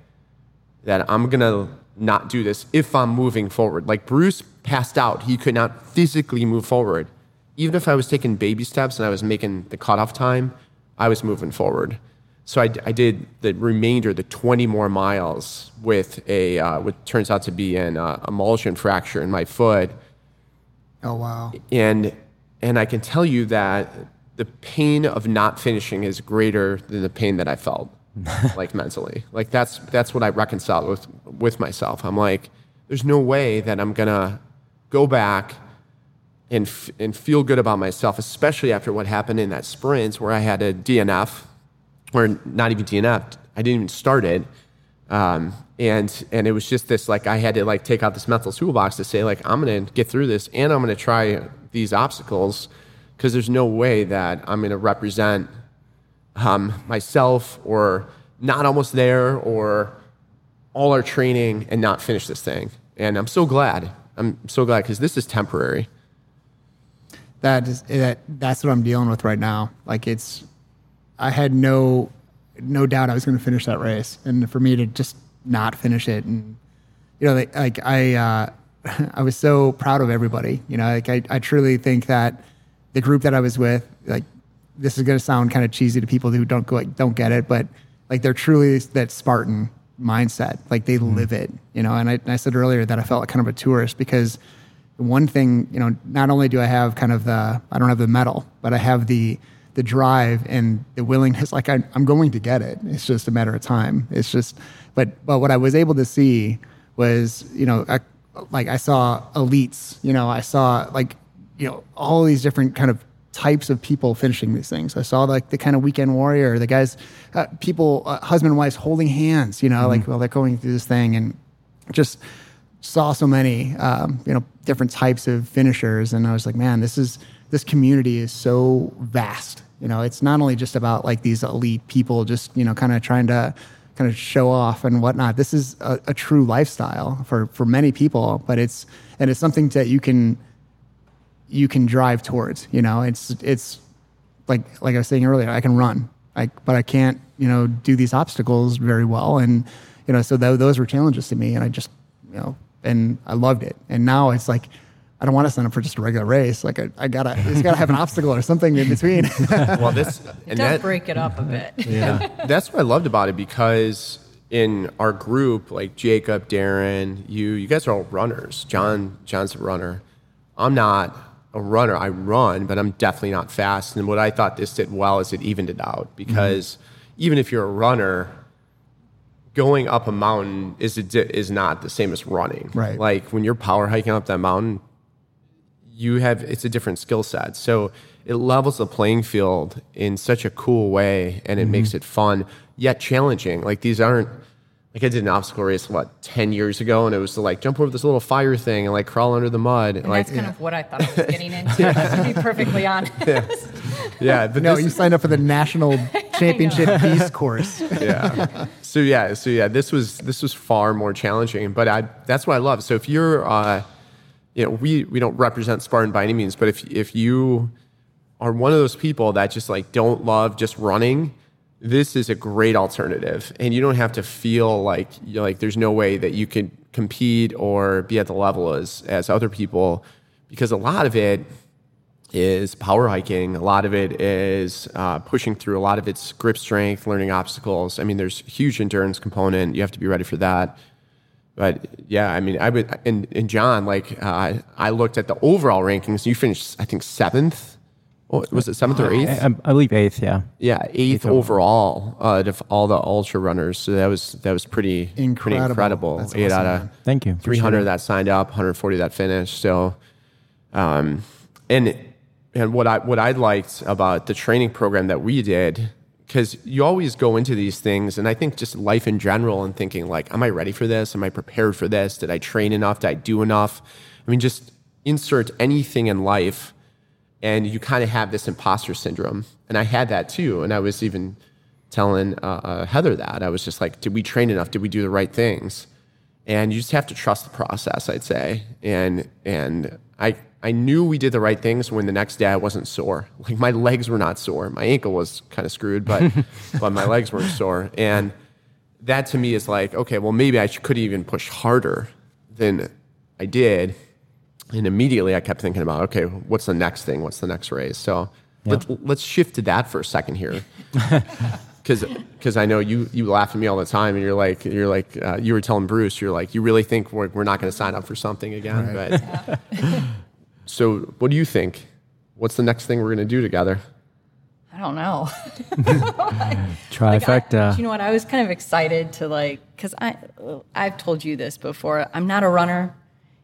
that I'm going to not do this if I'm moving forward. Like Bruce passed out, he could not physically move forward. Even if I was taking baby steps and I was making the cutoff time, I was moving forward. So I, I did the remainder, the 20 more miles, with a uh, what turns out to be an uh, avulsion fracture in my foot. Oh wow! And and I can tell you that the pain of not finishing is greater than the pain that I felt, like mentally. Like that's that's what I reconciled with with myself. I'm like, there's no way that I'm gonna go back and f- and feel good about myself, especially after what happened in that sprint where I had a DNF, or not even DNF. I didn't even start it. Um, and and it was just this like I had to like take out this mental toolbox to say like I'm gonna get through this and I'm gonna try these obstacles because there's no way that I'm gonna represent um, myself or not almost there or all our training and not finish this thing. And I'm so glad. I'm so glad because this is temporary. That is that that's what I'm dealing with right now. Like it's I had no no doubt I was going to finish that race, and for me to just not finish it, and you know, like, like I uh, I was so proud of everybody. You know, like I, I truly think that the group that I was with, like this is going to sound kind of cheesy to people who don't go like, don't get it, but like they're truly that Spartan mindset. Like they mm-hmm. live it, you know. And I, and I said earlier that I felt like kind of a tourist because one thing, you know, not only do I have kind of the, I don't have the medal, but I have the, the drive and the willingness. Like I, I'm going to get it. It's just a matter of time. It's just, but, but what I was able to see was, you know, I, like I saw elites, you know, I saw like, you know, all these different kind of types of people finishing these things. I saw like the kind of weekend warrior, the guys, uh, people, uh, husband and wives holding hands, you know, mm-hmm. like while they're going through this thing and just saw so many, um, you know, different types of finishers. And I was like, man, this is, this community is so vast. You know, it's not only just about like these elite people just, you know, kind of trying to kind of show off and whatnot. This is a, a true lifestyle for, for many people, but it's, and it's something that you can, you can drive towards, you know, it's, it's like, like I was saying earlier, I can run, I, but I can't, you know, do these obstacles very well. And, you know, so th- those were challenges to me and I just, you know, and I loved it. And now it's like, I don't want to sign up for just a regular race. Like I, I gotta, it's gotta have an obstacle or something in between. well, this and that, break it up a bit. Yeah, that's what I loved about it because in our group, like Jacob, Darren, you, you guys are all runners. John, John's a runner. I'm not a runner. I run, but I'm definitely not fast. And what I thought this did well is it evened it out because mm-hmm. even if you're a runner, going up a mountain is is not the same as running. Right. Like when you're power hiking up that mountain, you have it's a different skill set. So it levels the playing field in such a cool way, and it mm-hmm. makes it fun yet challenging. Like these aren't like I did an obstacle race what ten years ago, and it was to like jump over this little fire thing and like crawl under the mud. And like, that's kind yeah. of what I thought I was getting into. to be perfectly honest. Yeah, yeah but no, this, you signed up for the national championship beast course. yeah. So yeah, so yeah, this was this was far more challenging, but I that's what I love. So if you're uh, you know, we we don't represent Spartan by any means, but if if you are one of those people that just like don't love just running, this is a great alternative, and you don't have to feel like you're like there's no way that you can compete or be at the level as as other people, because a lot of it is power hiking. A lot of it is uh, pushing through. A lot of it's grip strength, learning obstacles. I mean, there's a huge endurance component. You have to be ready for that. But yeah, I mean, I would, and, and John, like, uh, I looked at the overall rankings. You finished, I think, seventh. What, was it seventh or eighth? I, I believe eighth, yeah. Yeah, eighth, overall uh, of all the ultra runners. So that was that was pretty pretty Incredible. incredible. That's Eight awesome, out of man. Thank you. 300 that signed up, 140 that finished. So, um, and and what I what I liked about the training program that we did, because you always go into these things, and I think just life in general, and thinking like, am I ready for this? Am I prepared for this? Did I train enough? Did I do enough? I mean, just insert anything in life, and you kind of have this imposter syndrome, and I had that too, and I was even telling uh, uh, Heather that I was just like, did we train enough? Did we do the right things? and you just have to trust the process i'd say and and i i knew we did the right things when the next day i wasn't sore. Like my legs were not sore. My ankle was kind of screwed but but my legs weren't sore. And that to me is like okay well maybe i could even push harder than i did. And immediately i kept thinking about okay what's the next thing? What's the next race? So let's, let's shift to that for a second here because I know you you laugh at me all the time, and you're like you're like uh, you were telling Bruce, you're like you really think we're, we're not going to sign up for something again, but so what do you think? What's the next thing we're going to do together? I don't know. Trifecta. I, you know what? I was kind of excited to like, because I, I've told you this before. I'm not a runner,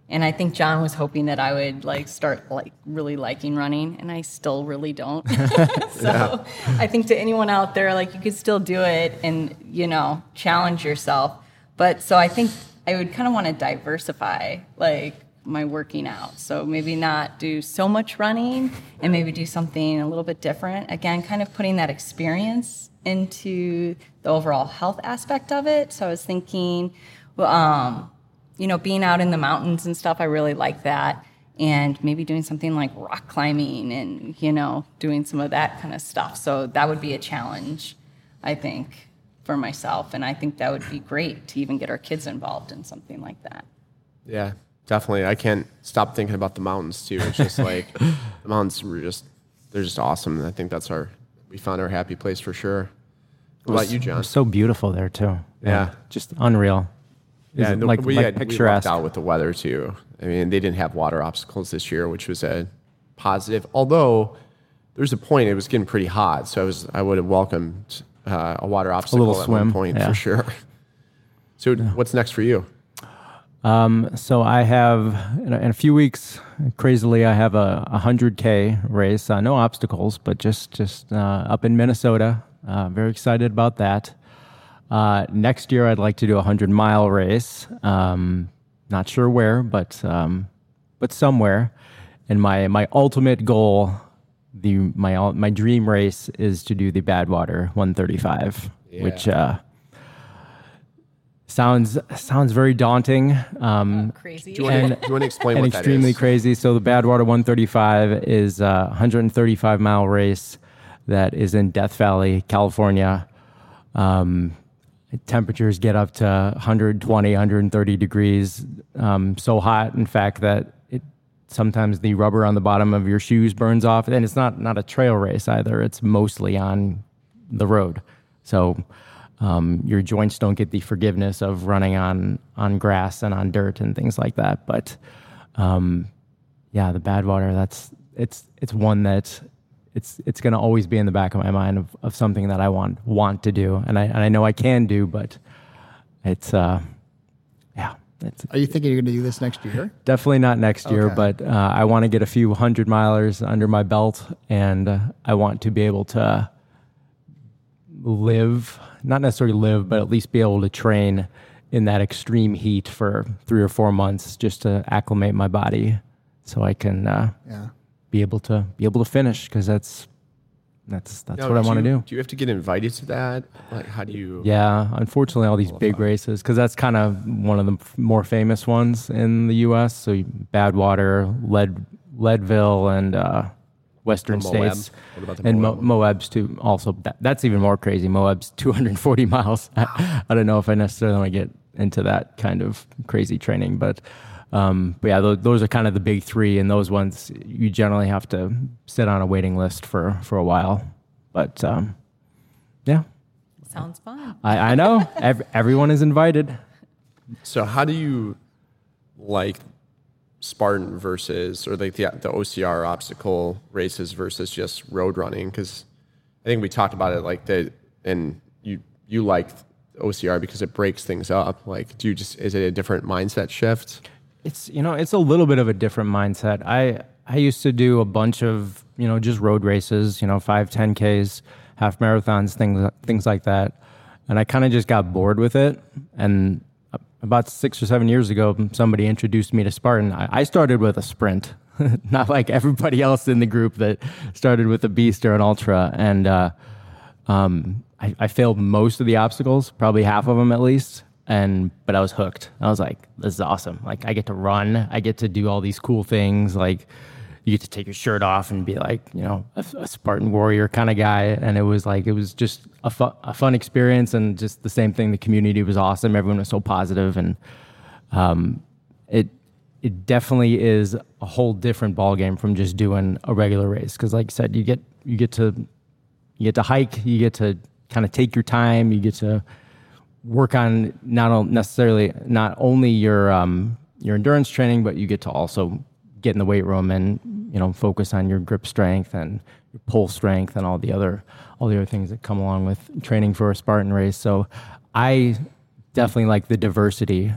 and I think John was hoping that I would like start like really liking running, and I still really don't. so I think to anyone out there, like you could still do it, and you know, challenge yourself. But so I think I would kind of want to diversify, like my working out. So maybe not do so much running and maybe do something a little bit different. Again, kind of putting that experience into the overall health aspect of it. So I was thinking, well, um, you know, being out in the mountains and stuff, I really like that. And maybe doing something like rock climbing and, you know, doing some of that kind of stuff. So that would be a challenge, I think, for myself. And I think that would be great to even get our kids involved in something like that. Yeah, definitely. I can't stop thinking about the mountains too. It's just like the mountains were just they're just awesome. And I think that's our we found our happy place for sure. What about you, John? so beautiful there too. Yeah. just unreal. Yeah, it like, we like had we picturesque. out with the weather too. I mean, they didn't have water obstacles this year, which was a positive. Although there's a point it was getting pretty hot, so I was I would have welcomed uh, a water obstacle little at swim, one point yeah. for sure. So what's next for you? So I have in a, in a few weeks, crazily, I have a, a hundred k race. Uh, no obstacles, but just just uh, up in Minnesota. Uh, very excited about that. Uh, next year, I'd like to do a hundred mile race. Um, not sure where, but um, but somewhere. And my my ultimate goal, the my my dream race is to do the Badwater 135, which. Uh, Sounds sounds very daunting. Um, Crazy. Do you want, to, do you want to explain and what extremely is? crazy. So the Badwater 135 is a 135 mile race that is in Death Valley, California. Um, temperatures get up to 120, 130 degrees. Um, so hot, in fact, that it sometimes the rubber on the bottom of your shoes burns off. And it's not not a trail race either. It's mostly on the road. So um, your joints don't get the forgiveness of running on on grass and on dirt and things like that. But um, yeah, the Badwater. That's it's it's one that it's it's going to always be in the back of my mind of, of something that I want want to do, and I and I know I can do, but it's uh, yeah, it's Are you thinking you're going to do this next year? definitely not next year. Okay. But uh, I want to get a few hundred milers under my belt, and uh, I want to be able to live, not necessarily live, but at least be able to train in that extreme heat for three or four months just to acclimate my body, so I can uh, Yeah. Be able to be able to finish because that's That's that's Now, what I want to do. Do you have to get invited to that? Like, how do you? Yeah, unfortunately, all these big races because that's kind of one of the more famous ones in the U.S. So Badwater, Lead, Leadville, and uh, Western Moab. states, What about the and Moab Mo- Moab's too. Also, that, that's even more crazy. Moab's 240 miles. I, I don't know if I necessarily want to get into that kind of crazy training, but. Um, but yeah, those, those are kind of the big three, and those ones you generally have to sit on a waiting list for for a while. But um, yeah, Sounds fun. I, I know. Ev- everyone is invited. So how do you like Spartan versus or like the the OCR obstacle races versus just road running? Because I think we talked about it like the and you you like OCR because it breaks things up. Like, do you just is it a different mindset shift? It's you know it's a little bit of a different mindset. I I used to do a bunch of you know just road races, you know five, 10 ks, half marathons, things things like that, and I kind of just got bored with it. And about six or seven years ago, somebody introduced me to Spartan. I, I started with a sprint, not like everybody else in the group that started with a beast or an ultra, and. Uh, um, I, I failed most of the obstacles, probably half of them at least. And but I was hooked. I was like, this is awesome. Like I get to run, I get to do all these cool things. Like you get to take your shirt off and be like, you know, a, a Spartan warrior kind of guy. And it was like, it was just a, fu- a fun experience. And just the same thing. The community was awesome. Everyone was so positive, and um, it it definitely is a whole different ballgame from just doing a regular race. Because like I said, you get you get to you get to hike, you get to kind of take your time, you get to work on not necessarily not only your um, your endurance training, but you get to also get in the weight room and you know focus on your grip strength and your pull strength and all the other all the other things that come along with training for a Spartan race. So I definitely like the diversity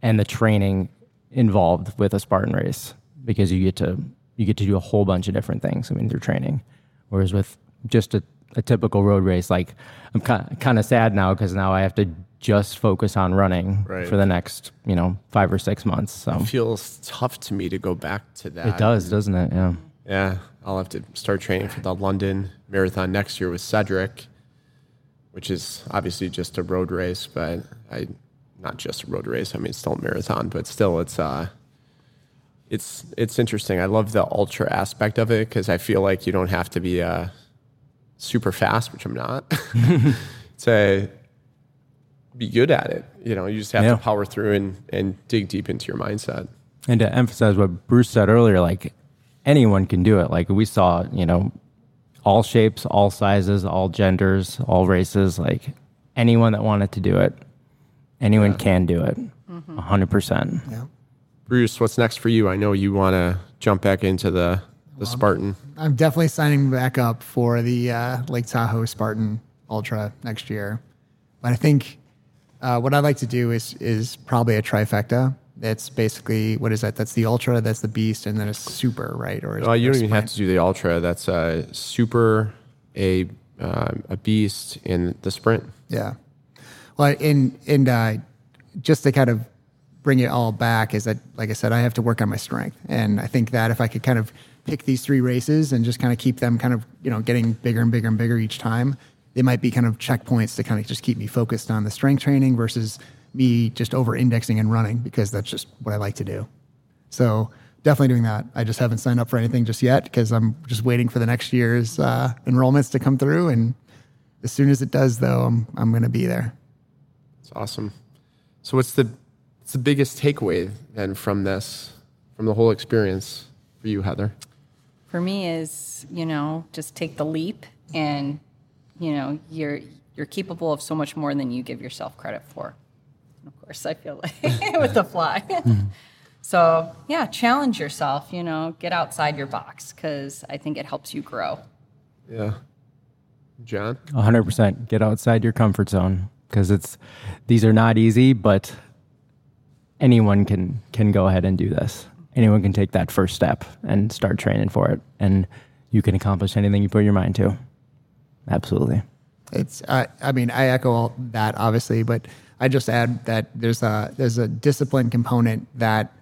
and the training involved with a Spartan race because you get to you get to do a whole bunch of different things. I mean, through training, whereas with just a, a typical road race, like I'm kind kind of sad now because now I have to just focus on running Right. for the next you know five or six months. So It feels tough to me to go back to that. it does, doesn't it? Yeah. Yeah, I'll have to start training for the London Marathon next year with Cedric, which is obviously just a road race, but I not just a road race. I mean, it's still a marathon, but still, it's uh, it's it's interesting. I love the ultra aspect of it because I feel like you don't have to be uh, super fast, which I'm not, to be good at it. You know, you just have Yeah. to power through and and dig deep into your mindset. And to emphasize what Bruce said earlier, like anyone can do it. Like we saw, you know, all shapes, all sizes, all genders, all races, like anyone that wanted to do it, anyone can do it. Mm-hmm. a hundred percent. Yeah. Bruce, what's next for you? I know you want to jump back into the the Spartan. I'm definitely signing back up for the uh, Lake Tahoe Spartan Ultra next year. But I think uh, what I'd like to do is is probably a trifecta. That's basically what is that? That's the Ultra, that's the Beast, and then a Super, right? Or Well, you don't even have to do the ultra. That's a super, a uh, a beast in the sprint. Yeah. Well, and and uh, just to kind of bring it all back is that, like I said, I have to work on my strength, and I think that if I could kind of pick these three races and just kind of keep them kind of you know getting bigger and bigger and bigger each time, they might be kind of checkpoints to kind of just keep me focused on the strength training versus me just over indexing and running because that's just what I like to do. So definitely doing that. I just haven't signed up for anything just yet because I'm just waiting for the next year's uh, enrollments to come through. And as soon as it does, though, I'm I'm going to be there. It's awesome. So, what's the what's the biggest takeaway then from this, from the whole experience for you, Heather? For me is you know just take the leap and you know you're you're capable of so much more than you give yourself credit for and of course i feel like with the fly so yeah challenge yourself you know get outside your box because i think it helps you grow Yeah, John. Hundred percent. Get outside your comfort zone because it's these are not easy, but anyone can can go ahead and do this. Anyone can take that first step and start training for it, and you can accomplish anything you put your mind to. Absolutely. It's I I mean I echo all that obviously, but I just add that there's a there's a discipline component that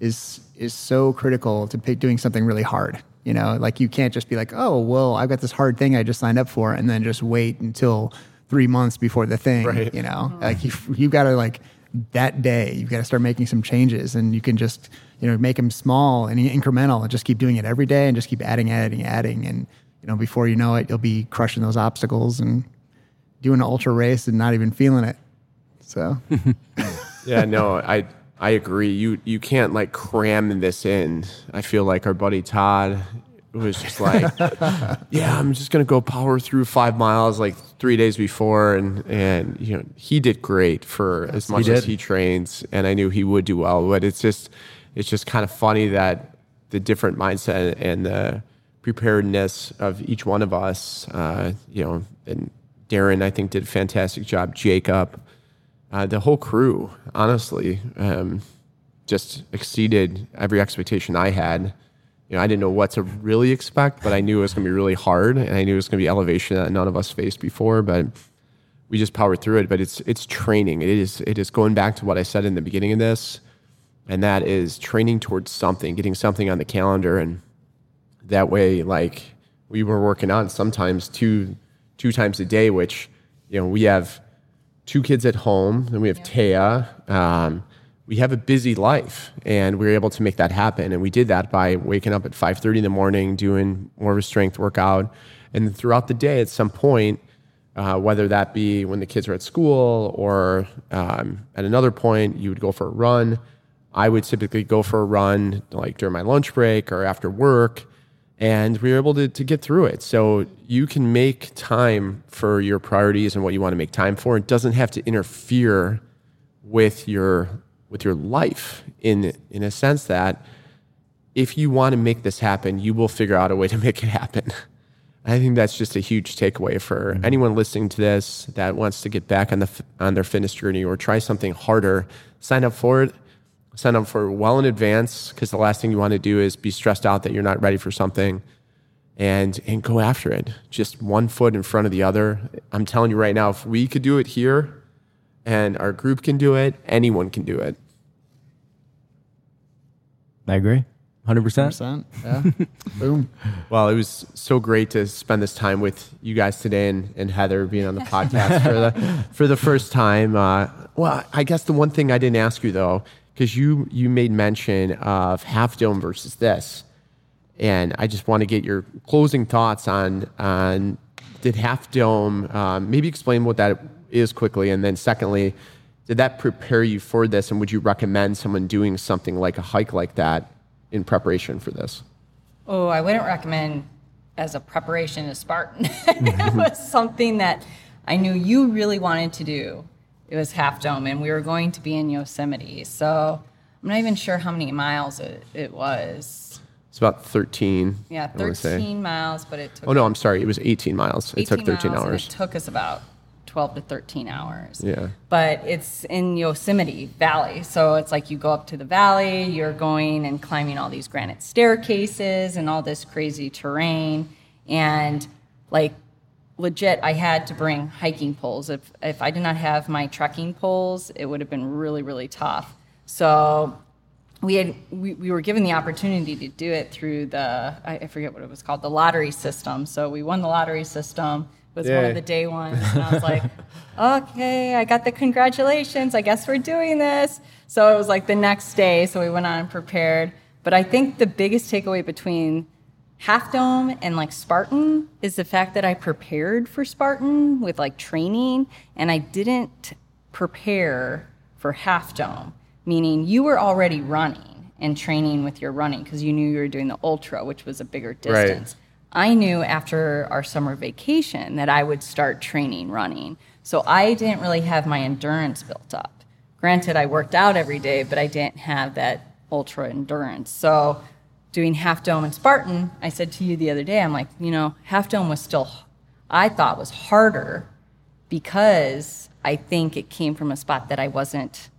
is is so critical to pick, doing something really hard. You know, like you can't just be like, oh, well, I've got this hard thing I just signed up for, and then just wait until three months before the thing. Right. You know, mm-hmm. like you you got to like that day you've got to start making some changes, and you can just you know make them small and incremental, and just keep doing it every day, and just keep adding, adding, adding, and you know before you know it, you'll be crushing those obstacles and doing an ultra race and not even feeling it. So. yeah, no, I I agree. You you can't like cram this in. I feel like our buddy Todd was just like, yeah, I'm just gonna go power through five miles like three days before, and and you know he did great for as much as he trains, and I knew he would do well. But it's just it's just kind of funny that the different mindset and the preparedness of each one of us, uh, you know, and Darren I think did a fantastic job. Jacob uh, the whole crew, honestly, um, just exceeded every expectation I had. You know, I didn't know what to really expect, but I knew it was going to be really hard, and I knew it was going to be elevation that none of us faced before. But we just powered through it. But it's it's training. It is it is going back to what I said in the beginning of this, and that is training towards something, getting something on the calendar, and that way, like we were working on sometimes two two times a day, which you know we have two kids at home, and we have Taya. Um, we have a busy life, and we were able to make that happen. And we did that by waking up at 5:30 in the morning, doing more of a strength workout, and throughout the day, at some point, uh, whether that be when the kids are at school or um, at another point, you would go for a run. I would typically go for a run like during my lunch break or after work and we were able to, to get through it. So you can make time for your priorities and what you want to make time for. It doesn't have to interfere with your with your life in in a sense that if you want to make this happen, you will figure out a way to make it happen. I think that's just a huge takeaway for mm-hmm. anyone listening to this that wants to get back on the on their fitness journey or try something harder. Sign up for it. Sign up for well in advance because the last thing you want to do is be stressed out that you're not ready for something, and and go after it. Just one foot in front of the other. I'm telling you right now, if we could do it here, and our group can do it, anyone can do it. I agree. 100%. percent. Yeah. Boom. Well, it was so great to spend this time with you guys today and, and Heather being on the podcast for the for the first time. Uh, well, I guess the one thing I didn't ask you though, because you you made mention of half dome versus this, and I just want to get your closing thoughts on on did half dome um, maybe explain what that is quickly, and then secondly, did that prepare you for this, and would you recommend someone doing something like a hike like that in preparation for this? Oh, I wouldn't recommend as a preparation to Spartan. it was something that I knew you really wanted to do. It was Half Dome, and we were going to be in Yosemite. So I'm not even sure how many miles it, it was. It's about 13. Yeah, I wanna 13 miles, but it took Oh, no, I'm sorry. It was 18 miles. It took 13 miles, and hours. It took us about 12 to 13 hours. Yeah. But it's in Yosemite Valley. So it's like you go up to the valley, you're going and climbing all these granite staircases and all this crazy terrain. And like legit, I had to bring hiking poles. If, if I did not have my trekking poles, it would have been really, really tough. So we had we, we were given the opportunity to do it through the I, I forget what it was called the lottery system. So we won the lottery system. It was one of the day ones. And i was like okay i got the congratulations. I guess we're doing this. So it was like the next day. So we went on and prepared. But i think the biggest takeaway between half dome and like spartan is the fact that i prepared for spartan with like training and i didn't prepare for half dome meaning you were already running and training with your running because you knew you were doing the ultra which was a bigger Right. distance I knew after our summer vacation that I would start training running. So I didn't really have my endurance built up. Granted, I worked out every day, but I didn't have that ultra endurance. So doing half dome and Spartan, I said to you the other day, I'm like, you know, half dome was still, I thought was harder because I think it came from a spot that I wasn't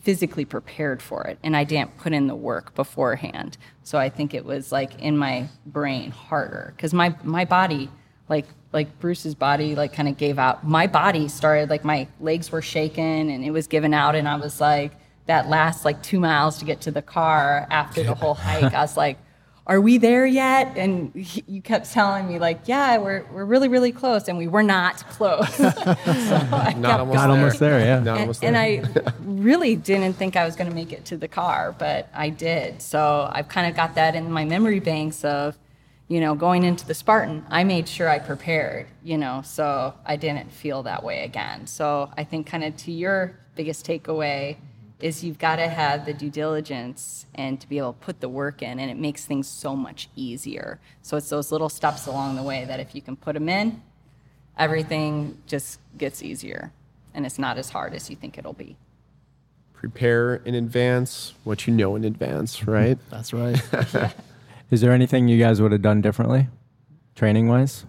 physically prepared for it and I didn't put in the work beforehand. So I think it was like in my brain harder cuz my my body like like Bruce's body like kind of gave out. My body started like my legs were shaking and it was giving out and I was like that last like 2 miles to get to the car after the whole hike I was like are we there yet? And he- you kept telling me like, yeah, we're, we're really, really close. And we were not close. so I Not almost Got there. almost there, yeah. Not and, almost and. I really didn't think I was going to make it to the car, but I did. So I've kind of got that in my memory banks of, you know, going into the Spartan, I made sure I prepared, you know, so I didn't feel that way again. So I think kind of to your biggest takeaway is you've got to have the due diligence and to be able to put the work in and it makes things so much easier. So it's those little steps along the way that if you can put them in, everything just gets easier and it's not as hard as you think it'll be. Prepare in advance what you know in advance, right? That's right. Is there anything you guys would have done differently, training wise,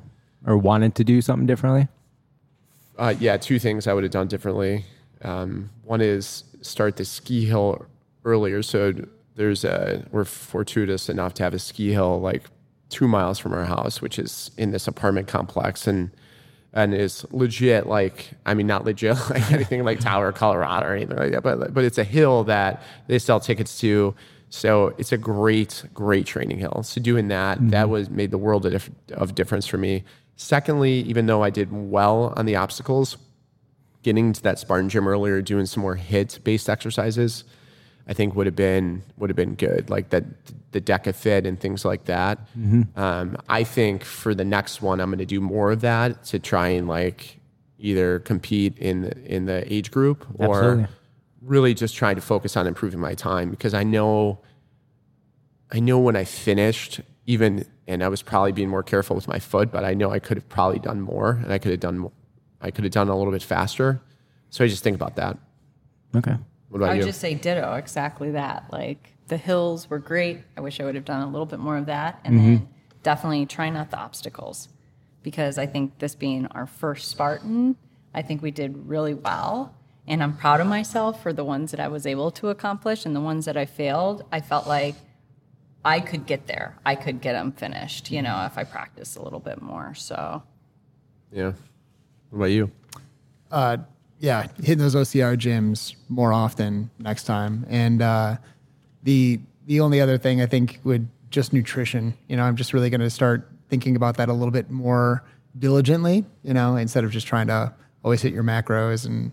or wanted to do something differently? Uh, yeah, two things I would have done differently. Um, one is start the ski hill earlier. So there's a we're fortuitous enough to have a ski hill like two miles from our house, which is in this apartment complex, and and is legit like I mean not legit like anything like Tower, Colorado or anything like that, but but it's a hill that they sell tickets to. So it's a great, great training hill. So doing that, that mm-hmm. was made the world of difference for me. Secondly, even though I did well on the obstacles, getting to that Spartan gym earlier, doing some more HIIT based exercises, I think would have been would have been good. Like that the DEKA FIT and things like that. Um, I think for the next one, I'm going to do more of that to try and like either compete in the, in the age group or Absolutely. really just trying to focus on improving my time because I know I know when I finished, even and I was probably being more careful with my foot, but I know I could have probably done more and I could have done mo- I could have done a little bit faster. So I just think about that. Okay. What about I would you? just say ditto, exactly that. Like the hills were great. I wish I would have done a little bit more of that. And then mm-hmm. definitely try not the obstacles because I think this being our first Spartan, I think we did really well. And I'm proud of myself for the ones that I was able to accomplish and the ones that I failed. I felt like I could get there. I could get them finished, you know, if I practiced a little bit more. So yeah. What about you? uh, yeah, hitting those OCR gyms more often next time. And uh, the the only other thing I think would just nutrition. You know, I'm just really going to start thinking about that a little bit more diligently. You know, instead of just trying to always hit your macros. And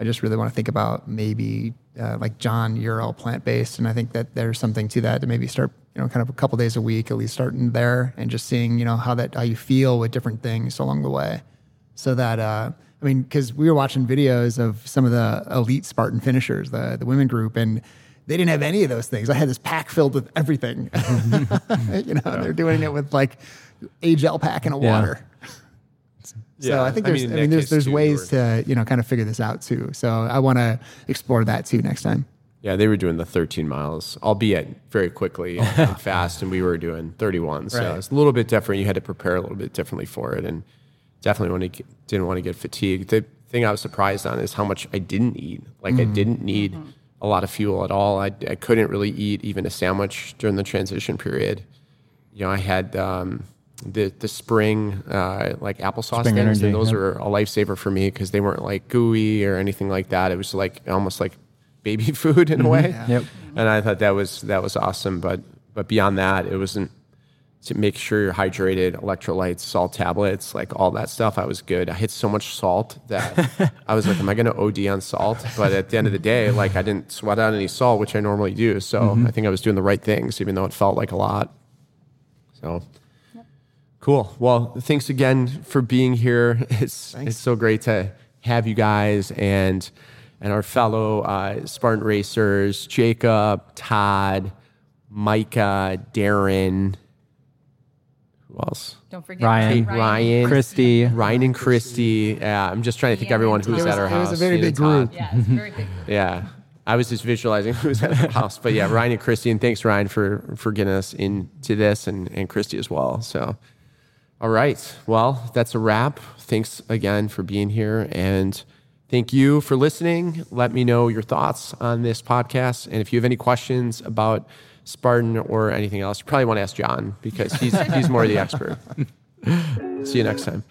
I just really want to think about maybe uh, like John, you're all plant based, and I think that there's something to that to maybe start. You know, kind of a couple days a week, at least starting there, and just seeing you know how that how you feel with different things along the way so that uh, I mean, because we were watching videos of some of the elite Spartan finishers, the the women group, and they didn't have any of those things. I had this pack filled with everything. you know, they're doing it with like a gel pack and a Yeah. water. So Yeah, I think there's, I mean, mean, there's there's too, ways to you know kind of figure this out too. So I want to explore that too next time. Yeah, they were doing the 13 miles, albeit very quickly and fast, and we were doing 31. So Right. it's a little bit different. You had to prepare a little bit differently for it, and definitely when to, didn't want to get fatigued. The thing I was surprised on is how much I didn't eat. Like I didn't need a lot of fuel at all. I, I couldn't really eat even a sandwich during the transition period. You know, I had um, the the spring uh, like applesauce Spring things, Energy, and those yep. were a lifesaver for me because they weren't like gooey or anything like that. It was like almost like baby food in a way. Yep. And I thought that was that was awesome. But but beyond that, it wasn't to make sure you're hydrated, electrolytes, salt tablets, like all that stuff. I was good. I hit so much salt that I was like, am I going to OD on salt? But at the end of the day, like I didn't sweat out any salt, which I normally do. So I think I was doing the right things, even though it felt like a lot. So cool. Well, thanks again for being here. It's it's so great to have you guys and and our fellow uh, Spartan racers, Jacob, Todd, Micah, Darren. Who else? don't forget Ryan. Ryan, Christy. Ryan and Christy. Yeah, I'm just trying to think Ian everyone and who's Todd. at our It house. it was a very big group. Yeah, it's a very big. Yeah. I was just visualizing who's at the house. But yeah, Ryan and Christy, and thanks Ryan for for getting us into this and, and Christy as well. So all right. Well, that's a wrap. Thanks again for being here and thank you for listening. Let me know your thoughts on this podcast. And if you have any questions about Spartan or anything else, you probably want to ask John because he's he's more the expert. See you next time.